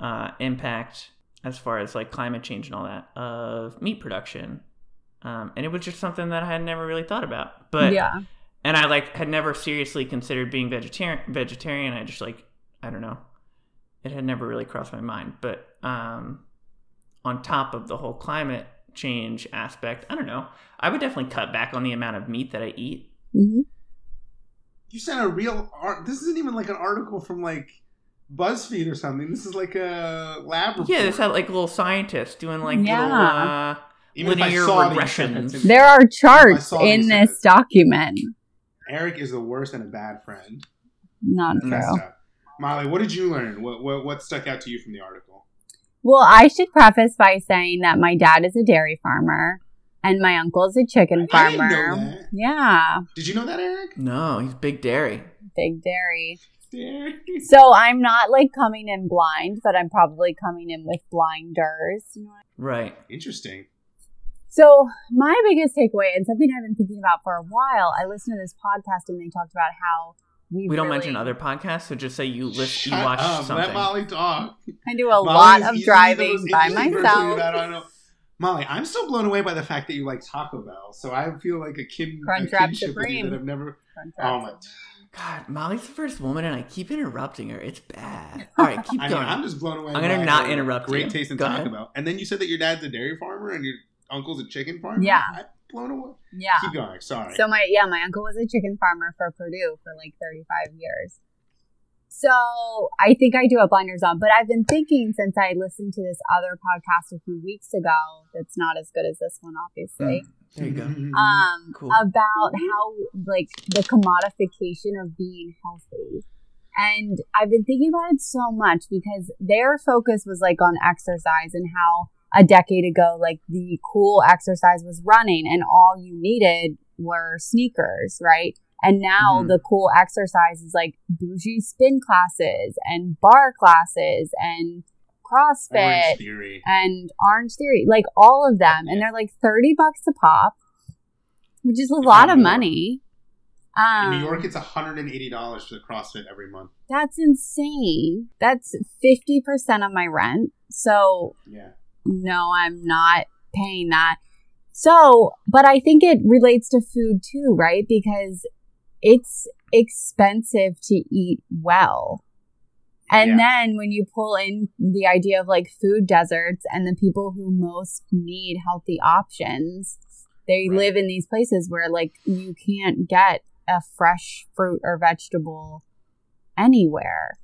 uh, impact as far as like climate change and all that of meat production. Um, and it was just something that i had never really thought about. But yeah. And i like had never seriously considered being vegetarian vegetarian i just like i don't know it had never really crossed my mind but um on top of the whole climate change aspect i don't know i would definitely cut back on the amount of meat that i eat hmm You sent a real art. This isn't even like an article from like BuzzFeed or something. This is like a lab report. yeah this had like little scientists doing like Yeah. little uh Even linear regressions. There are charts in this document. Eric is the worst and a bad friend. Not Mm. True. Molly, what did you learn? What, what what stuck out to you from the article? Well, I should preface by saying that my dad is a dairy farmer and my uncle is a chicken I didn't farmer. know that. Yeah, Did you know that, Eric? No, he's big dairy. big dairy. Yeah. So I'm not like coming in blind, but I'm probably coming in with blinders. You know what Right. Interesting. So my biggest takeaway, and something I've been thinking about for a while, I listened to this podcast and they talked about how we We don't really- mention other podcasts, so just say you listen, Shut you watch up. something. Let Molly talk. I do a Molly lot of driving by myself. that I know. Molly, I'm still blown away by the fact that you like Taco Bell. So I feel like a kid, a Crunchwrap kinship with Supreme. that I've never. Crunchwrap Oh my! God, Molly's the first woman, and I keep interrupting her. It's bad. All right, keep (laughs) I mean, going. I'm just blown away. I'm gonna by not her interrupt Great you. taste in Go Taco ahead. Bell. And then you said that your dad's a dairy farmer and your uncle's a chicken farmer. Yeah. I'm blown away. Yeah. Keep going. Sorry. So my yeah, my uncle was a chicken farmer for Perdue for like 35 years. So I think I do have blinders on, but I've been thinking since I listened to this other podcast a few weeks ago that's not as good as this one, obviously. there you go. um, Cool. about how like the commodification of being healthy. And I've been thinking about it so much because their focus was like on exercise and how a decade ago, like the cool exercise was running and all you needed were sneakers, right? And now Mhm. the cool exercise is like bougie spin classes and bar classes and CrossFit Orange and Orange Theory, like all of them, and they're like thirty bucks a pop, which is a lot of money. Um, In New York, it's $180 for the CrossFit every month. that's insane. That's fifty percent of my rent. So Yeah. No, I'm not paying that. So, but I think it relates to food too, right? Because it's expensive to eat well. And Yeah. then when you pull in the idea of like food deserts and the people who most need healthy options, they Right. live in these places where like you can't get a fresh fruit or vegetable anywhere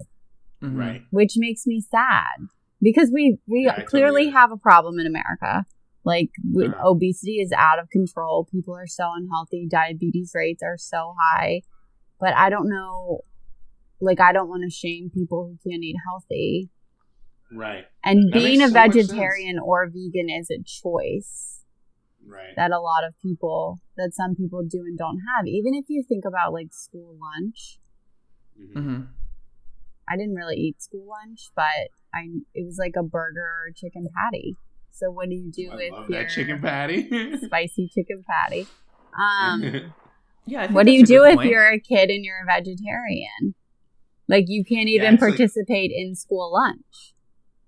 Mhm. Right. which makes me sad because we we Yeah, clearly totally- have a problem in America. Like we, Yeah. obesity is out of control. People are so unhealthy. Diabetes rates are so high. But I don't know. Like I don't want to shame people who can't eat healthy. Right. And That being a so vegetarian or vegan is a choice Right. that a lot of people that some people do and don't have. Even if you think about like school lunch. Mhm. Mhm. I didn't really eat school lunch, but I it was like a burger or chicken patty. So what do you do I with love your that chicken patty. (laughs) spicy chicken patty? Um, (laughs) Yeah. I think what do you do if point. you're a kid and you're a vegetarian? Like you can't Yeah, even like- participate in school lunch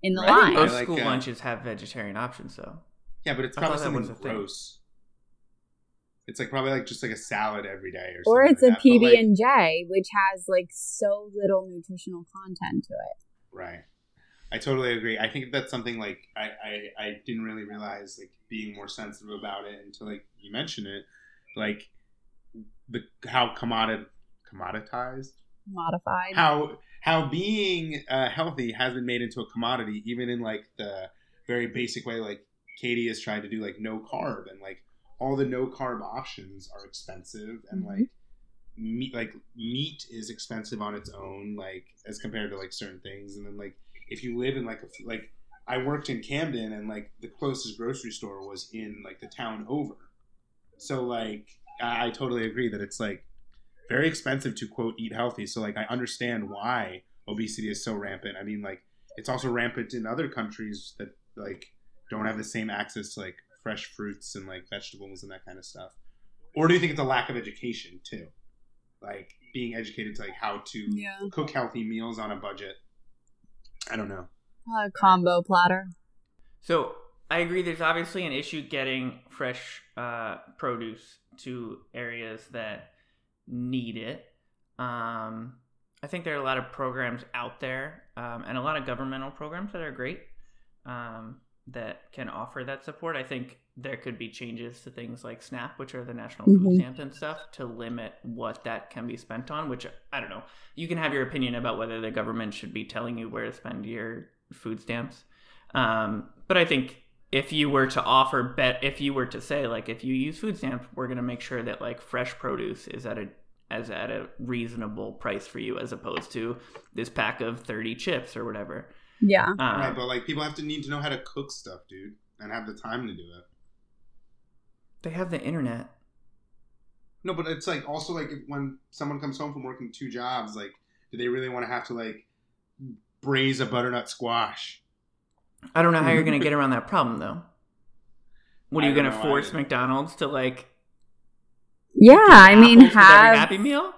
in the Right. line. Most like, school uh, lunches have vegetarian options, though. yeah, but it's I probably thought that something a thing. gross. It's like probably like just like a salad every day or something. Or it's a like. But, PB and J, which has like so little nutritional content to it. Right. I totally agree. I think that's something like I, I, I didn't really realize like being more sensitive about it until like you mentioned it. Like the how commodit commoditized Modified. how how being uh, healthy has been made into a commodity even in like the very basic way like Katie has tried to do like no carb and like all the no carb options are expensive and Mhm. like meat like meat is expensive on its own like as compared to like certain things and then like if you live in like a like I worked in Camden and like the closest grocery store was in like the town over so like I, I totally agree that it's like very expensive to quote eat healthy. So like I understand why obesity is so rampant. I mean like it's also rampant in other countries that like don't have the same access to like fresh fruits and like vegetables and that kind of stuff. Or do you think it's a lack of education too? Like being educated to like how to Yeah. cook healthy meals on a budget. I don't know. A combo platter. So I agree. There's obviously an issue getting fresh uh, produce to areas that need it. Um, I think there are a lot of programs out there um, and a lot of governmental programs that are great um, that can offer that support. I think there could be changes to things like SNAP, which are the national food Mhm. stamps and stuff, to limit what that can be spent on. Which I don't know. You can have your opinion about whether the government should be telling you where to spend your food stamps. Um, but I think if you were to offer bet, if you were to say like if you use food stamps, we're gonna make sure that like fresh produce is at a as at a reasonable price for you, as opposed to this pack of thirty chips or whatever. Yeah. Um, right, but like people have to need to know how to cook stuff, dude, and have the time to do it. they have the internet. No, but it's like also like if, when someone comes home from working two jobs, like, do they really want to have to like braise a butternut squash? I don't know how you're going to get (laughs) around that problem though. What are I you going to force. McDonald's to like? Yeah, I mean, apples with every have Happy Meal.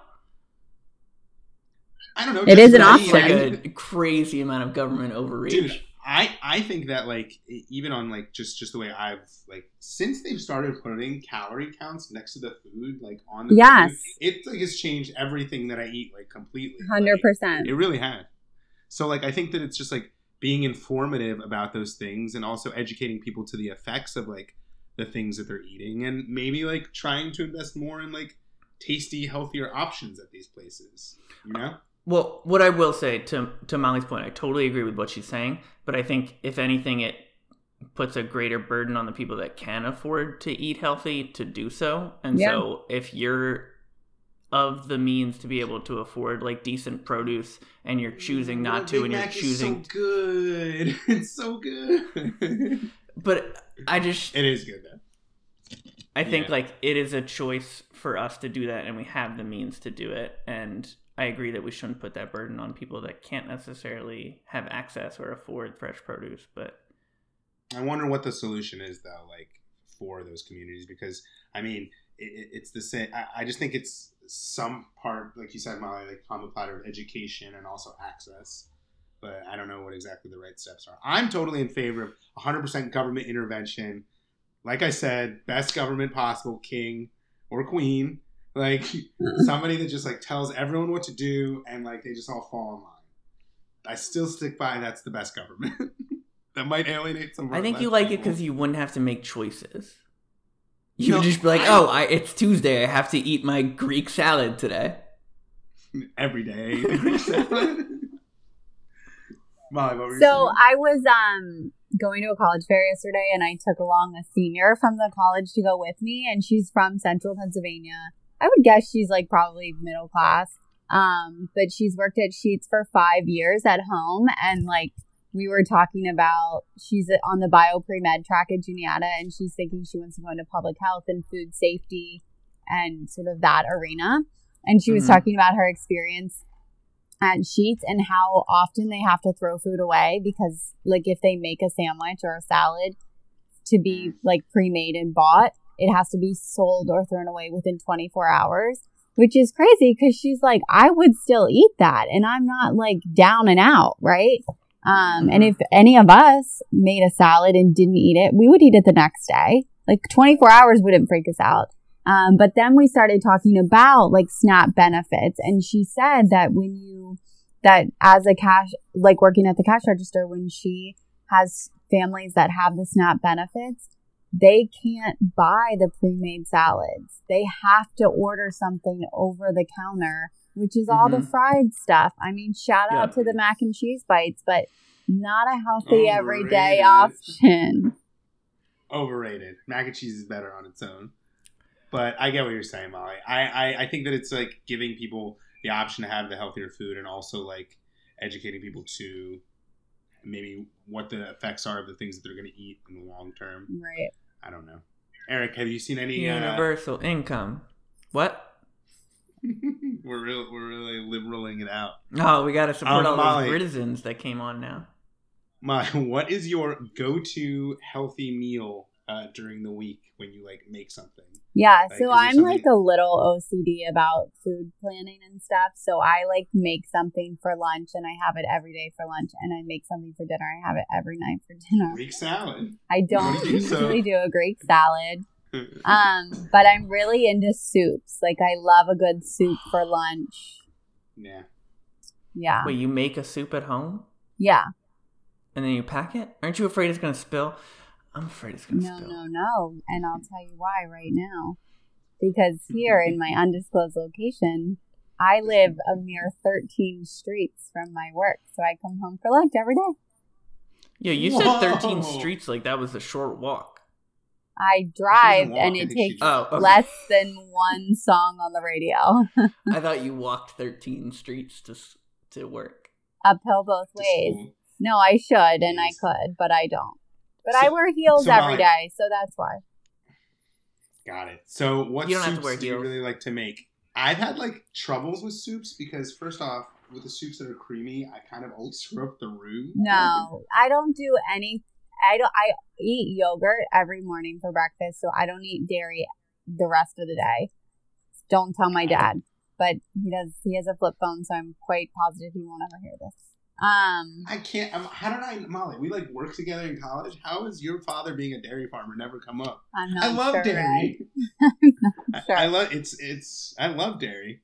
I don't know. It just is an like- It's option. like a crazy amount of government overreach. dude i i think that like even on like just just the way i've like since they've started putting calorie counts next to the food like on the Yes. food, it like has changed everything that i eat like completely hundred Like, percent. it really had so like i think that it's just like being informative about those things and also educating people to the effects of like the things that they're eating and maybe like trying to invest more in like tasty healthier options at these places you know Well, what I will say to to Molly's point, I totally agree with what she's saying, but I think if anything, it puts a greater burden on the people that can afford to eat healthy to do so. And Yeah. so, if you're of the means to be able to afford like decent produce, and you're choosing not Big to, and you're choosing, so good (laughs) it's so good but I just It is good though. I think Yeah. like it is a choice for us to do that, and we have the means to do it. And I agree that we shouldn't put that burden on people that can't necessarily have access or afford fresh produce. But I wonder what the solution is though, like for those communities, because I mean, it, it- it's the same. I, I just think it's some part, like you said, Molly, like on the platter of education and also access. But I don't know what exactly the right steps are. I'm totally in favor of 100% government intervention. Like I said, best government possible, king or queen, like (laughs) somebody that just like tells everyone what to do and like they just all fall in line. I still stick by that's the best government. (laughs) that might alienate some. I think you left like it because you wouldn't have to make choices. You No, would just be like, I- "Oh, I, it's Tuesday. I have to eat my Greek salad today." (laughs) every day. Molly, what were So saying? I was um going to a college fair yesterday and I took along a senior from the college to go with me and she's from central Pennsylvania. I would guess she's like probably middle class. Um, but she's worked at Sheetz for five years at home and like we were talking about she's on the bio pre med track at Juniata and she's thinking she wants to go into public health and food safety and sort of that arena. And she was Mhm. talking about her experience at Sheetz and how often they have to throw food away because, like, if they make a sandwich or a salad to be like pre made and bought, it has to be sold or thrown away within 24 hours, which is crazy because she's like, I would still eat that and I'm not like down and out, right? Um, and if any of us made a salad and didn't eat it, we would eat it the next day. Like 24 hours wouldn't freak us out. Um, but then we started talking about like SNAP benefits. And she said that when you, that as a cash, like working at the cash register, when she has families that have the SNAP benefits, they can't buy the pre made salads. They have to order something over the counter, which is all the Mhm. fried stuff. I mean, shout out Yeah. to the mac and cheese bites, but not a healthy everyday option. overrated. Mac and cheese is better on its own. But I get what you're saying, Molly. I, I, I think that it's like giving people the option to have the healthier food and also like educating people to maybe what the effects are of the things that they're going to eat in the long term. Right. I don't know. Eric, have you seen any? Uh, Universal income. What? (laughs) we're real, we're really liberaling it out. Oh, we gotta support Um, all Molly. those citizens that came on now. My, (laughs) what is your go-to healthy meal uh, during the week when you like make something? Yeah, Like, so is I'm like a little OCD about food planning and stuff. So I like make something for lunch and I have it every day for lunch, and I make something for dinner. I have it every night for dinner. Greek salad. I don't What do you do? So- usually do a Greek salad, (laughs) um, but I'm really into soups. Like I love a good soup for lunch. yeah. Yeah, Wait, you make a soup at home yeah. and then you pack it? Aren't you afraid it's gonna spill? I'm afraid it's gonna No, spill. no, no. And I'll tell you why right now. Because (laughs) here in my undisclosed location, I live a mere 13 streets from my work. So I come home for lunch every day. Yeah, you said 13 streets like that was a short walk. I drive walk, and it think she takes. Oh, okay. less than one song on the radio. (laughs) I thought you walked 13 streets to to work. Uphill both ways. No, I should and I could, but I don't. But I wear heels so every Molly- day, so that's why. Got it. So, what You don't have to soups wear do you really like to make? I've had like troubles with soups because first off, with the soups that are creamy, I kind of always (laughs) screw up the roux. No, I don't do any. I don't. I eat yogurt every morning for breakfast, so I don't eat dairy the rest of the day. Don't tell my dad, but he does. He has a flip phone, so I'm quite positive he won't ever hear this. Um, I can't. I'm, how did I, Molly? We like work together in college. How has your father being a dairy farmer never come up? I'm not I love sure. dairy. (laughs) I- sure. I, love it's it's. I love dairy.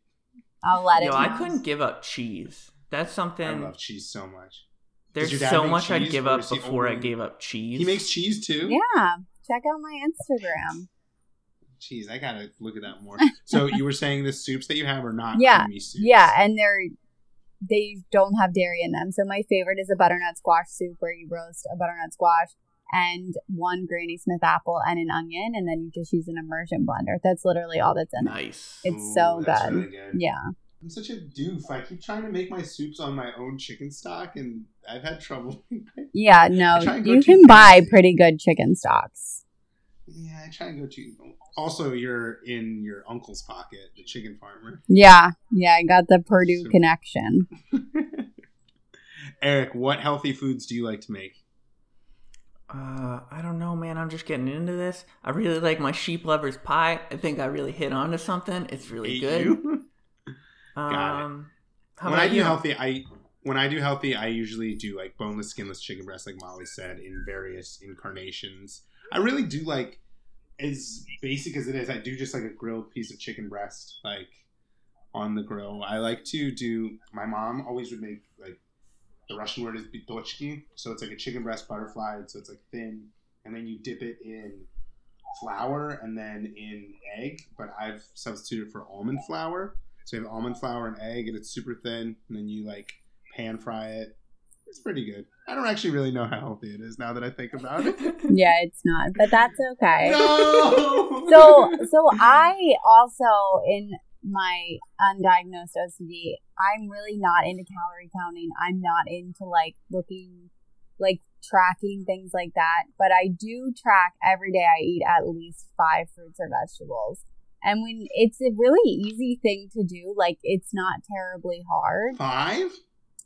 I'll let it. Yo, I couldn't give up cheese. That's something. I love cheese so much. There's so much I'd give up is he before I gave up cheese. He makes cheese too. Yeah, check out my Instagram. Cheese. I gotta look at that more. So you were saying the soups that you have are not (laughs) Yeah, creamy soups. Yeah, and they're they don't have dairy in them. So my favorite is a butternut squash soup where you roast a butternut squash and one Granny Smith apple and an onion, and then you just use an immersion blender. That's literally all that's in it. nice. It's so that's good. really good. Yeah, I'm such a doof. I keep trying to make my soups on my own chicken stock, and I've had trouble. (laughs) yeah. No, I try and go you too can buy pretty good chicken stocks. Yeah, I try and go to. Also, you're in your uncle's pocket, the chicken farmer. Yeah, yeah. I got the Perdue So- connection. (laughs) Eric, what healthy foods do you like to make? Uh, I don't know, man. I'm just getting into this. I really like my sheep lover's pie. I think I really hit onto something. It's really Hate good. you? (laughs) Um, it. how when I do you? healthy, I when I do healthy, I usually do like boneless, skinless chicken breast, like Molly said, in various incarnations. I really do like, as basic as it is, I do just like a grilled piece of chicken breast, like on the grill. I like to do. My mom always would make like the Russian word is bitochki, so it's like a chicken breast butterfly, so it's like thin, and then you dip it in flour and then in egg. But I've substituted for almond flour. So you have almond flour and egg, and it's super thin, and then you like pan fry it. It's pretty good. I don't actually really know how healthy it is now that I think about it. (laughs) Yeah, it's not, but that's okay. no. so so I also in my undiagnosed OCD, I'm really not into calorie counting. I'm not into like looking like tracking things like that, but I do track every day I eat at least 5 fruits or vegetables. And when it's a really easy thing to do, like it's not terribly hard. five.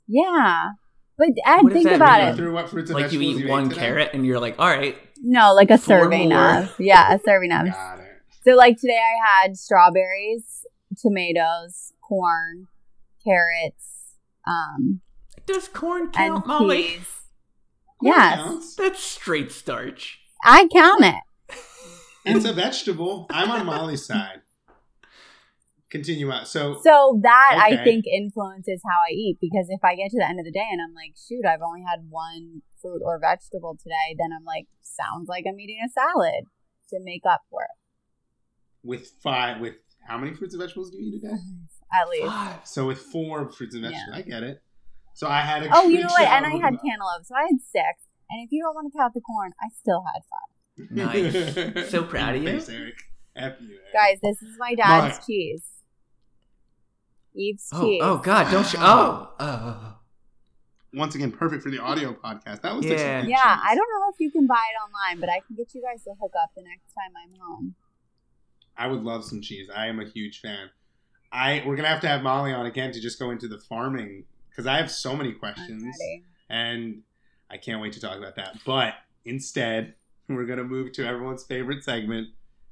Yeah. But Ed, What think that about mean? it. Through what fruits and like you eat ate one today? carrot and you're like, all right, No, like a serving more. of. Yeah, a serving of. Got it. So like today I had strawberries, tomatoes, corn, carrots, um, does corn and count, Molly? peas. Corn Yes. counts. That's straight starch. I count it. It's a vegetable. I'm on Molly's side. Continue on. So, So that I think influences how I eat because if I get to the end of the day and I'm like, shoot, I've only had one fruit or vegetable today, then I'm like, sounds like I'm eating a salad to make up for it. with five, with how many fruits and vegetables do you eat a day? (sighs) At least. Five. So with four fruits and Yeah. vegetables, I get it. So I had a Oh, you know what? And I show. had cantaloupe, so I had six. And if you don't want to count the corn, I still had five. Nice. (laughs) So proud of you. Thanks, Eric. F you, Eric. Guys, this is my dad's Mark. cheese. Eve's Oh, cheese. oh God! Don't you? Oh oh, oh, oh. Once again, perfect for the audio podcast. That was the Yeah. chicken Yeah. I don't know if you can buy it online, but I can get you guys to hook up the next time I'm home. I would love some cheese. I am a huge fan. I we're gonna have to have Molly on again to just go into the farming because I have so many questions and I can't wait to talk about that. But instead, (laughs) we're gonna move to everyone's favorite segment,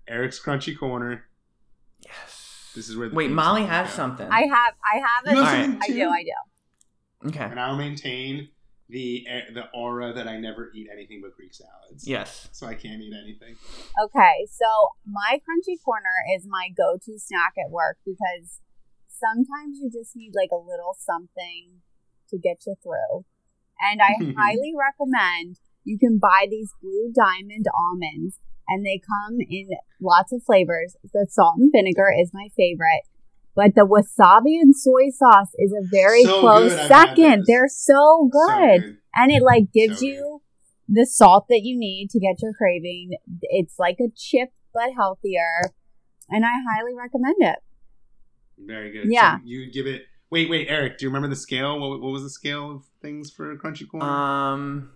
Eric's Crunchy Corner. Yes. This is where the Wait, Molly has goes. something. I have, I have You it. have Alright. I do, I do. okay. and I'll maintain the the aura that I never eat anything but Greek salads. Yes. So I can't eat anything. Okay, so my crunchy corner is my go-to snack at work because sometimes you just need like a little something to get you through. And I (laughs) highly recommend you can buy these blue diamond almonds and they come in lots of flavors. The salt and vinegar is my favorite. But the wasabi and soy sauce is a very So close good, second. They're so So good. and it like gives So you the salt that you need to get your craving. It's like a chip but healthier, and I highly recommend it. Very good. Yeah. So you give it. Wait, wait, Eric. Do you remember the scale? What, what was the scale of things for crunchy corn? Um,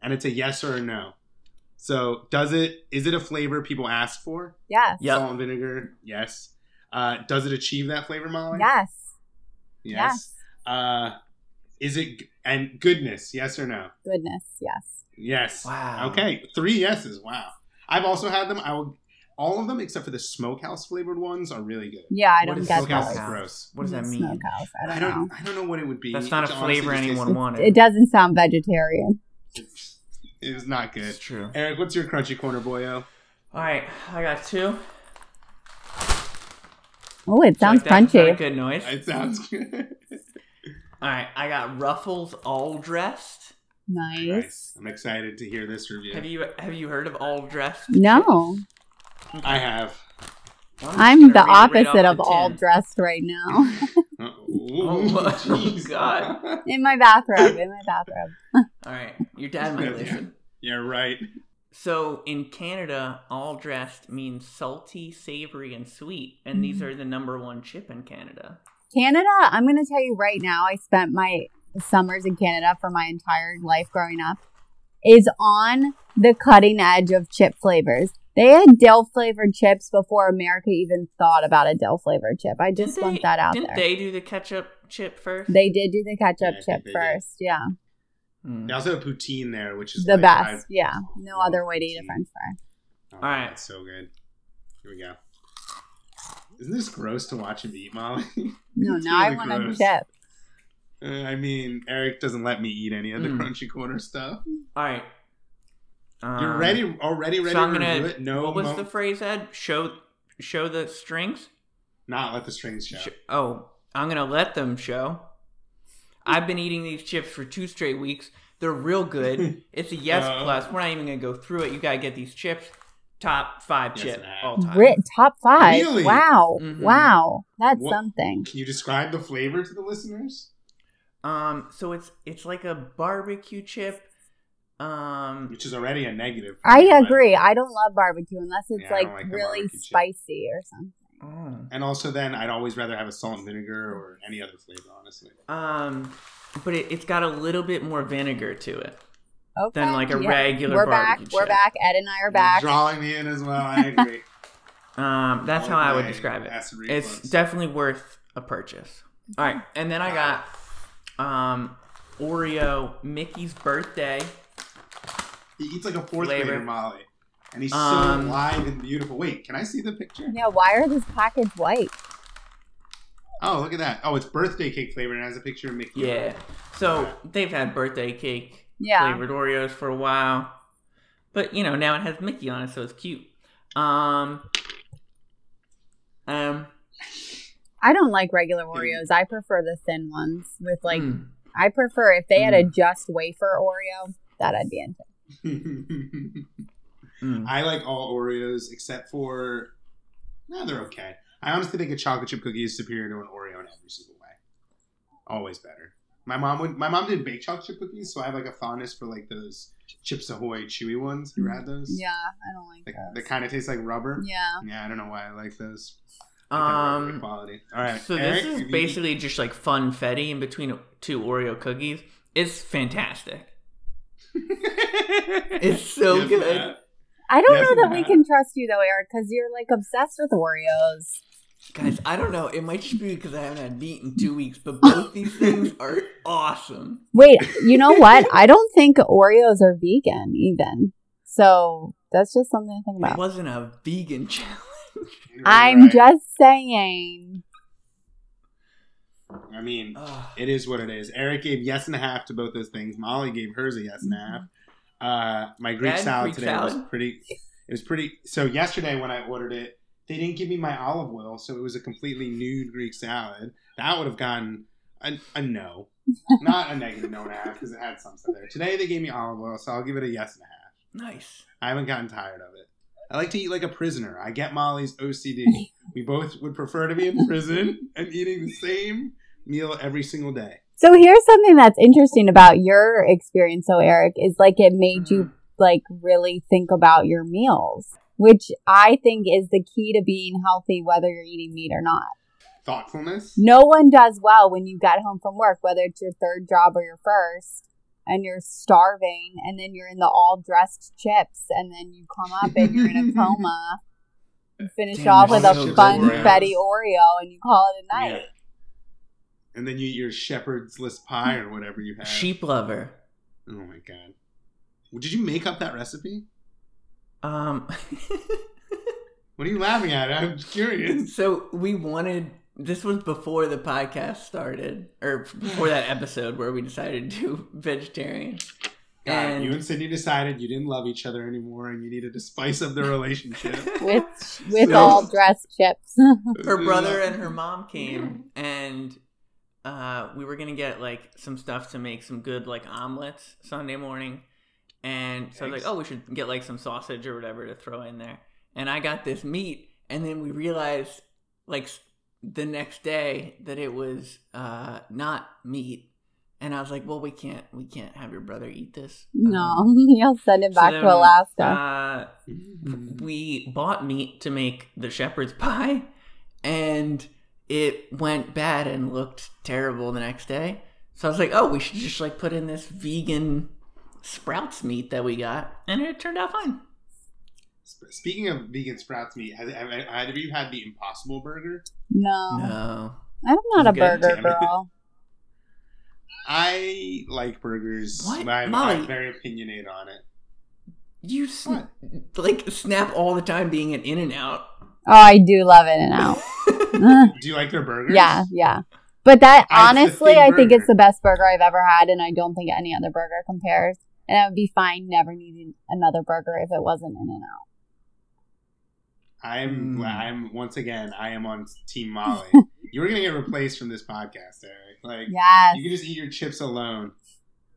and it's a yes or a no. So does it? Is it a flavor people ask for? Yes. Yep. Salt and vinegar. Yes. Uh, does it achieve that flavor, Molly? Yes. Yes. Uh, is it and goodness? Yes or no? Goodness. Yes. Yes. Wow. Okay. Three yeses. Wow. I've also had them. I will. All of them except for the smokehouse flavored ones are really good. Yeah, I What don't is get smokehouse is gross. what does that mean? Smokehouse. I don't, I don't. know. I don't know what it would be. That's not a flavor anyone wanted. It doesn't sound vegetarian. (laughs) It was not good. It's true. Eric, what's your crunchy corner, boyo? All right, I got two. Oh, it sounds Like that? Is that a crunchy. Good noise. It sounds good. (laughs) All right, I got Ruffles all dressed. Nice. nice. I'm excited to hear this review. Have you have you heard of all dressed? No, I have. Well, I'm the gonna read it right opposite of the all dressed right now. (laughs) Oh, (laughs) (laughs) ooh, my. God. in my bathrobe. In my bathrobe. All right, your dad might Yeah. listen. yeah, right. So in Canada, all dressed means salty, savory, and sweet, and these mm. are the number one chip in Canada. Canada, I'm going to tell you right now, I spent my summers in Canada for my entire life growing up, is on the cutting edge of chip flavors. They had dill flavored chips before America even thought about a dill flavored chip. I just Didn't want they- that out Didn't there. they do the ketchup chip first? They did do the ketchup Yeah, chip they did. first. Yeah. Hmm. They also have poutine there, which is The like, best. I- yeah. No love other way to eat a french fry. Oh, All right. So good. Here we go. Isn't this gross to watch him eat, Molly? (laughs) No, It's now I really want a gross. chip. Uh, I mean, Eric doesn't let me eat any of the Mm. crunchy corner stuff. All right. You're Um, ready, already ready so I'm to gonna. review it? No, what was mo- the phrase, Ed? Show, show the strings. not let the strings show. Sh- oh, I'm gonna let them show. I've been eating these chips for two straight weeks. They're real good. (laughs) It's a yes Uh. plus. We're not even gonna go through it. You gotta get these chips. Top five Yes, chip and a half. all time. Ri- top five. Really? Wow. Mhm. Wow. That's What- something. Can you describe the flavor to the listeners? Um, so it's it's like a barbecue chip. Um, Which is already a negative. I but- agree. I don't love barbecue unless it's Yeah, like, like really barbecue chip. spicy or something. oh. And also, then I'd always rather have a salt and vinegar or any other flavor, honestly. um, but it, it's got a little bit more vinegar to it. Okay. Than like a yeah. regular We're back. barbecue We're back. Ed and I are You're back. drawing me in as well. I agree. (laughs) Um, that's how I would describe it. It's definitely worth a purchase. All right, and then I got um Oreo Mickey's birthday. He eats like a fourth Flavor. grader, Molly, and he's Um, so live and beautiful. Wait, can I see the picture? Yeah. Why are this package white? Oh, look at that. Oh, it's birthday cake flavor and it has a picture of Mickey. Yeah. So they've had birthday cake Yeah. flavored Oreos for a while, but you know now it has Mickey on it, so it's cute. Um. Um. I don't like regular Oreos. I prefer the thin ones with like. mm, I prefer if they had a just wafer Oreo that I'd be into. Mm. I like all Oreos except for. No, they're okay. I honestly think a chocolate chip cookie is superior to an Oreo in every single way. Always better. My mom would. My mom did bake chocolate chip cookies, so I have like a fondness for like those Chips Ahoy chewy ones. You had those? Yeah, I don't like Like, those. they kind of taste like rubber. yeah. Yeah, I don't know why I like those. Like that rubbery Um. quality. All right. So Eric, this is have you- basically just like funfetti in between two Oreo cookies. It's fantastic. It's (laughs) so Yes, good. Matt. I don't Yes, know that we can trust you though, Eric, because you're like obsessed with Oreos. Guys, I don't know. It might just be because I haven't had meat in two weeks, but both these things are awesome. Wait, you know what? I don't think Oreos are vegan even. So that's just something to think about. It wasn't a vegan challenge. You're I'm right. just saying. I mean, Ugh. it is what it is. Eric gave yes and a half to both those things. Molly gave hers a yes and a half. Uh, my Greek salad Greek today salad? was pretty. It was pretty. So yesterday when I ordered it, they didn't give me my olive oil, so it was a completely nude Greek salad. That would have gotten a, a no, (laughs) not a negative no and a half because it had some stuff there. Today they gave me olive oil, so I'll give it a yes and a half. Nice. I haven't gotten tired of it. I like to eat like a prisoner. I get Molly's OCD. (laughs) we both would prefer to be in prison (laughs) and eating the same meal every single day. So here's something that's interesting about your experience, so Eric, is like it made you mm-hmm. like really think about your meals, which I think is the key to being healthy, whether you're eating meat or not. Thoughtfulness. No one does well when you get home from work, whether it's your third job or your first, and you're starving, and then you're in the all dressed chips, and then you come up and you're in a (laughs) coma. You finish Damn, off with a so funfetti. Oreo, and you call it a night. Yeah. And then you eat your shepherd's list pie or whatever you have. Sheep lover. Oh my god. Well, Did you make up that recipe? Um, (laughs) What are you laughing at? I'm curious. so we wanted. This was before the podcast started, or before that episode where we decided to do vegetarian. God, And you and Sydney decided you didn't love each other anymore and you needed to spice up the relationship. (laughs) with with (laughs) So- all dressed chips. (laughs) her brother and her mom came and uh, we were gonna get like some stuff to make some good like omelets Sunday morning, and so I was like, oh, we should get like some sausage or whatever to throw in there. And I got this meat, and then we realized like the next day that it was uh, not meat, and I was like, well, we can't we can't have your brother eat this. no, Um, (laughs) you'll send it so back then, to Alaska. Uh, we bought meat to make the shepherd's (laughs) pie and it went bad and looked terrible the next day so i was like oh we should just like put in this vegan sprouts meat that we got and it turned out fine Speaking of vegan sprouts meat, has, have either of you had the Impossible Burger? no, no I'm not a Good, burger girl. I like burgers. What? but I'm, Molly? I'm very opinionated on it. you sn- like snap all the time being an in and out Oh, I do love In and Out. Do you like their burgers? yeah, yeah. But that I- honestly, I think it's the best burger I've ever had, and I don't think any other burger compares. And I would be fine never needing another burger if it wasn't In and Out. I'm. Mm. I'm once again. I am on Team (laughs) Molly. You were gonna get replaced from this podcast, Eric. Like Yes. you can just eat your chips alone.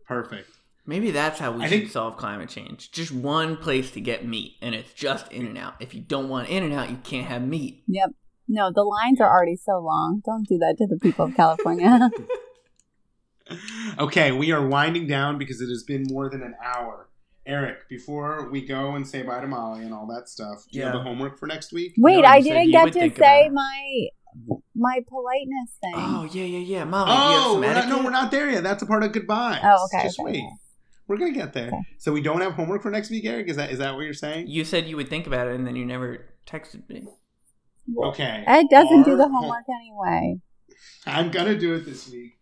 Perfect. maybe that's how we I should think- solve climate change just one place to get meat and it's just in and out if you don't want in and out you can't have meat Yep. No, the lines are already so long. Don't do that to the people of California. (laughs) (laughs) Okay, we are winding down because it has been more than an hour. Eric, before we go and say bye to Molly and all that stuff, do you have the homework for next week? Wait, No, I didn't get to say about it. my my politeness thing. oh yeah yeah yeah molly do you have Oh, some we're not, no, etiquette? we're not there yet. That's a part of goodbye. Oh, okay, Just okay, wait. We're gonna get there. Okay. So we don't have homework for next week, Eric. Is that is that what you're saying? You said you would think about it, and then you never texted me. Well, Okay. Ed doesn't do the homework anyway. I'm gonna do it this week.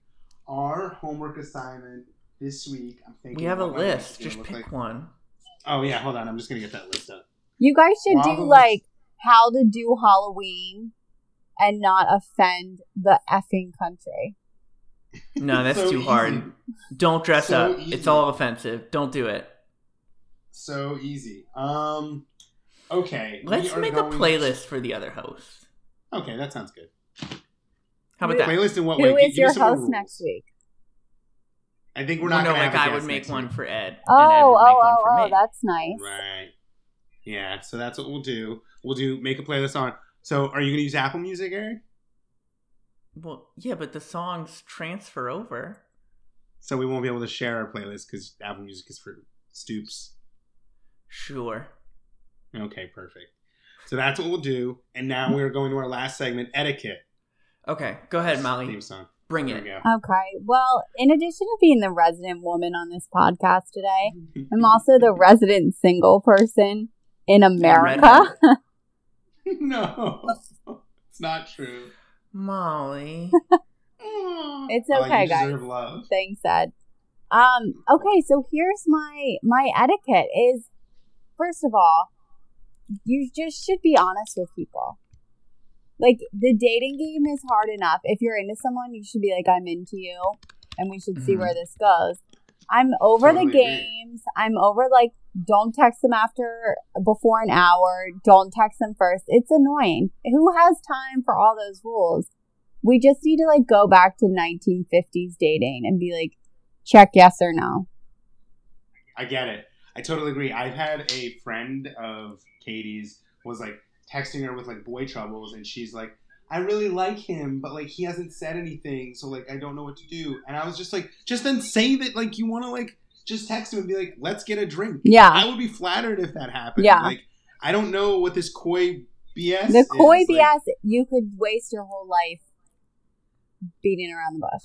Our homework assignment this week. I'm thinking We have a what my week's list. Just pick like. one. Oh yeah, hold on. I'm just gonna get that list up. You guys should Well, do the like how to do Halloween and not offend the effing country. No, that's So too hard. Don't dress So up. easy. It's all offensive. Don't do it. So easy. Um. Okay. Let's are make a going- playlist for the other host. Okay, that sounds good. How about Who- that? Playlist in what Who way? is Give your host rules. next week? I think we're not. no, gonna like have a I guest would make one week. for Ed. and Ed Oh, oh, make one oh, for oh, that's nice. Right. Yeah. So that's what we'll do. We'll do make a playlist on. So are you gonna use Apple Music, Eric? Well, yeah, but the songs transfer over. So we won't be able to share our playlist because Apple Music is for stoops. Sure. Okay, perfect. So that's what we'll do. And now we're going to our last segment, etiquette. Okay, go ahead, Molly. Theme song. Bring There it. we go. Okay. Well, in addition to being the resident woman on this podcast today, (laughs) I'm also the resident single person in America. (laughs) (laughs) no, it's not true. Molly. (laughs) It's Oh, okay, you guys. deserve love. Thanks, Ed. Um, okay, so here's my my etiquette is first of all, you just should be honest with people. Like the dating game is hard enough. If you're into someone, you should be like, I'm into you and we should see Mhm. where this goes. I'm over Totally the agree. games. I'm over like don't text them after before an hour. Don't text them first. It's annoying. Who has time for all those rules? We just need to like go back to 1950s dating and be like, check yes or no. I get it. I totally agree. I've had a friend of Katie's was like texting her with like boy troubles, and she's like, I really like him, but like he hasn't said anything, so like I don't know what to do. And I was just like, just then say that like you want to like just text him and be like, let's get a drink. Yeah. I would be flattered if that happened. Yeah. Like I don't know what this coy BS. The coy is. BS, Like, you could waste your whole life beating around the bush.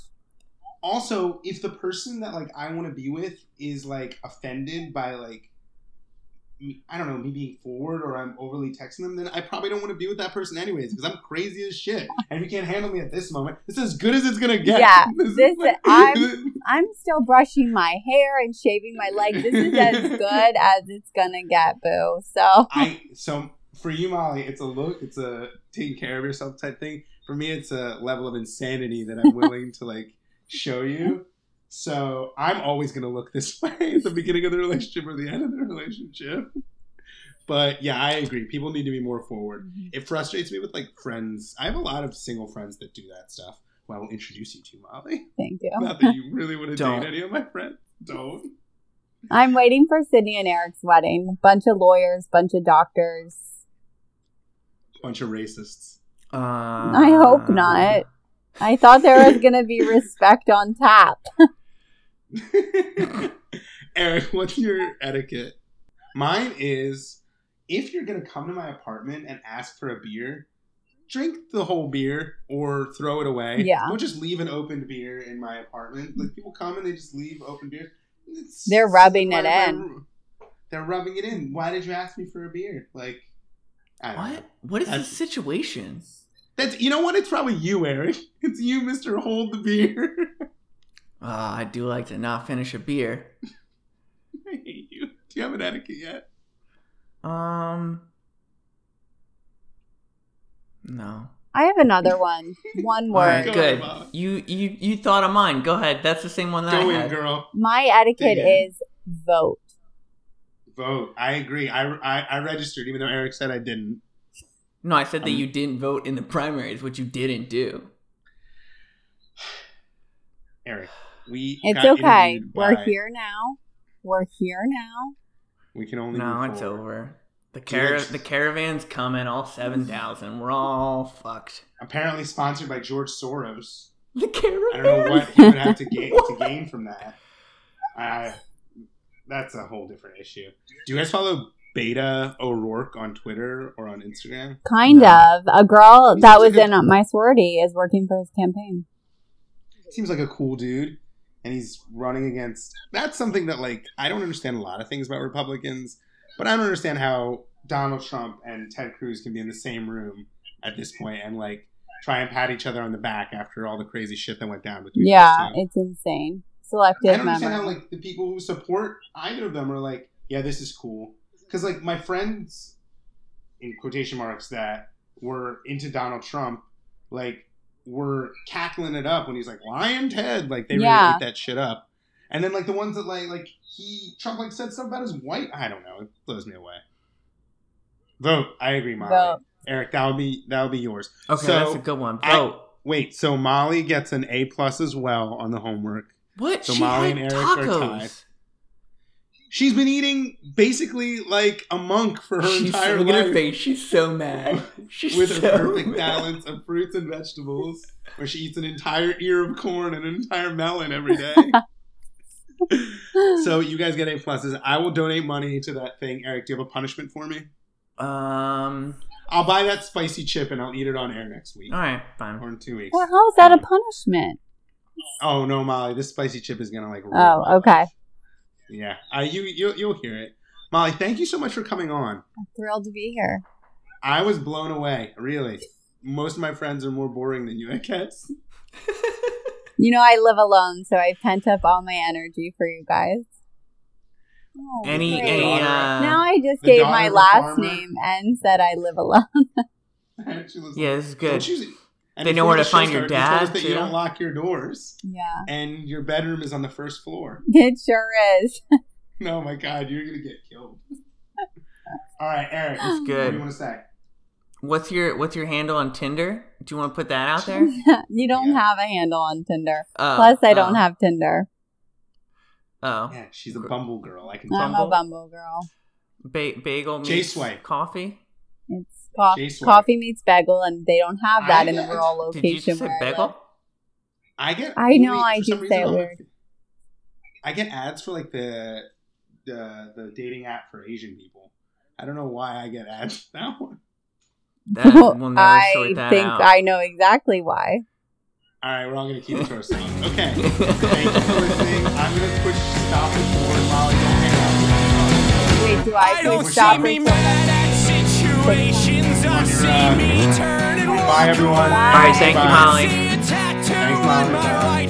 also, if the person that like I want to be with is like offended by like I don't know, me being forward or I'm overly texting them, then I probably don't want to be with that person anyways because I'm crazy as shit. And if you can't handle me at this moment, it's as good as it's gonna get. Yeah, (laughs) is this- like- I'm- (laughs) I'm still brushing my hair and shaving my legs. This is as (laughs) good as it's gonna get, boo. So I so for you, Molly, it's a look, it's a taking care of yourself type thing. For me, it's a level of insanity that I'm willing to like show you. So I'm always gonna look this (laughs) way at the beginning of the relationship or the end of the relationship. But yeah, I agree. People need to be more forward. It frustrates me with like friends. I have a lot of single friends that do that stuff. Who I will introduce you to, Molly. thank you. Not that you (laughs) really want to date any of my friends. Don't. I'm waiting for Sydney and Eric's wedding. Bunch of lawyers, bunch of doctors. Bunch of racists. Uh, I hope not. I thought there was gonna be (laughs) respect on tap. (laughs) Eric, what's your etiquette? Mine is if you're gonna come to my apartment and ask for a beer, drink the whole beer or throw it away. Yeah. Don't just leave an open beer in my apartment. Like people come and they just leave open beers. It's- They're rubbing it in. room. They're rubbing it in. Why did you ask me for a beer? Like, I don't know. What? What is the situation? That's you know what? It's probably you, Eric. (laughs) It's you, Mister Hold the Beer. (laughs) Uh, I do like to not finish a beer. (laughs) I hate you. Do you have an etiquette yet? Um, no. I have another one. (laughs) One All right, word. Go ahead, good. Bob. You you you thought of mine. Go ahead. That's the same one that Go I in, had. girl. My etiquette Dig in. is vote. Vote. I agree. I, I, I registered, even though Eric said I didn't. No, I said that Um, you didn't vote in the primaries, which you didn't do. (sighs) Eric, we. It's got okay. We're by- here now. We're here now. We can only. No, it's over. The car it's- the caravan's coming, all seven thousand. We're all fucked. Apparently sponsored by George Soros. The caravan. I don't know what he would have to gain to (laughs) gain from that. I. That's a whole different issue. Do you guys follow Beto O'Rourke on Twitter or on Instagram? Kind No. of. A girl He that was a- in my sorority is working for his campaign. seems like a cool dude and he's running against that's something that like i don't understand a lot of things about republicans but i don't understand how donald trump and ted cruz can be in the same room at this point and like try and pat each other on the back after all the crazy shit that went down between Yeah, it's insane. i Selective don't understand how like the people who support either of them are like yeah this is cool. Because like my friends in quotation marks that were into donald trump like were cackling it up when he's like lion ted like they really Yeah. ate that shit up and then like the ones that like like he trump like said stuff about his white i don't know it blows me away vote i agree molly Vote. eric that would be that would be yours Okay, So, that's a good one. I- Vote. wait so molly gets an a plus as well on the homework what? so she Molly had and Eric are tacos. tied. She's been eating basically like a monk for her She's entire look at her life face. She's so mad. (laughs) She's with her perfect mad. balance of fruits and vegetables, where she eats an entire ear of corn and an entire melon every day. (laughs) so you guys get A pluses. I will donate money to that thing. Eric, do you have a punishment for me? Um. I'll buy that spicy chip and I'll eat it on air next week All right, fine. or in two weeks. well, how is that a punishment? Oh no, Molly, this spicy chip is gonna like. Oh, okay. life. Yeah, uh, you you'll, you'll hear it. Molly, thank you so much for coming on. I'm thrilled to be here. I was blown away. Really, most of my friends are more boring than you, I guess. (laughs) You know, I live alone, so I pent up all my energy for you guys. Oh, Any great. any uh. now I just gave my last farmer? name and said I live alone. (laughs) (laughs) She yeah, like, this is good. "Don't you-" and They know where to find your started, you told us dad, that you don't lock your doors, yeah, and your bedroom is on the first floor. (laughs) it sure is. (laughs) Oh my god, you're gonna get killed. (laughs) All right, Eric, It's good. what do you want to say? What's your What's your handle on Tinder? Do you want to put that out there? you don't Yeah. have a handle on Tinder. Oh, Plus, I don't oh, have Tinder. Oh, Yeah, she's a bumble girl. I can I'm tell. a Bumble girl. ba- bagel J meets Swipe. coffee. It's co- coffee meets bagel, and they don't have that I- in the rural Did you location just say where I bagel? I get. I know, only- I do say it on weird. I get ads for like the the the dating app for Asian people. I don't know why I get ads for that one. That, we'll never I sort that think out. I know exactly why. All right, we're all gonna keep it to ourselves. Okay. Thank you for listening. I'm gonna push stop record. Molly, don't hang up. Wait, do I, I push don't stop see me recording? mad at situations. I see me turning Bye, everyone. Bye. All right, thank you, Molly. See a tattoo Thanks, Molly. my right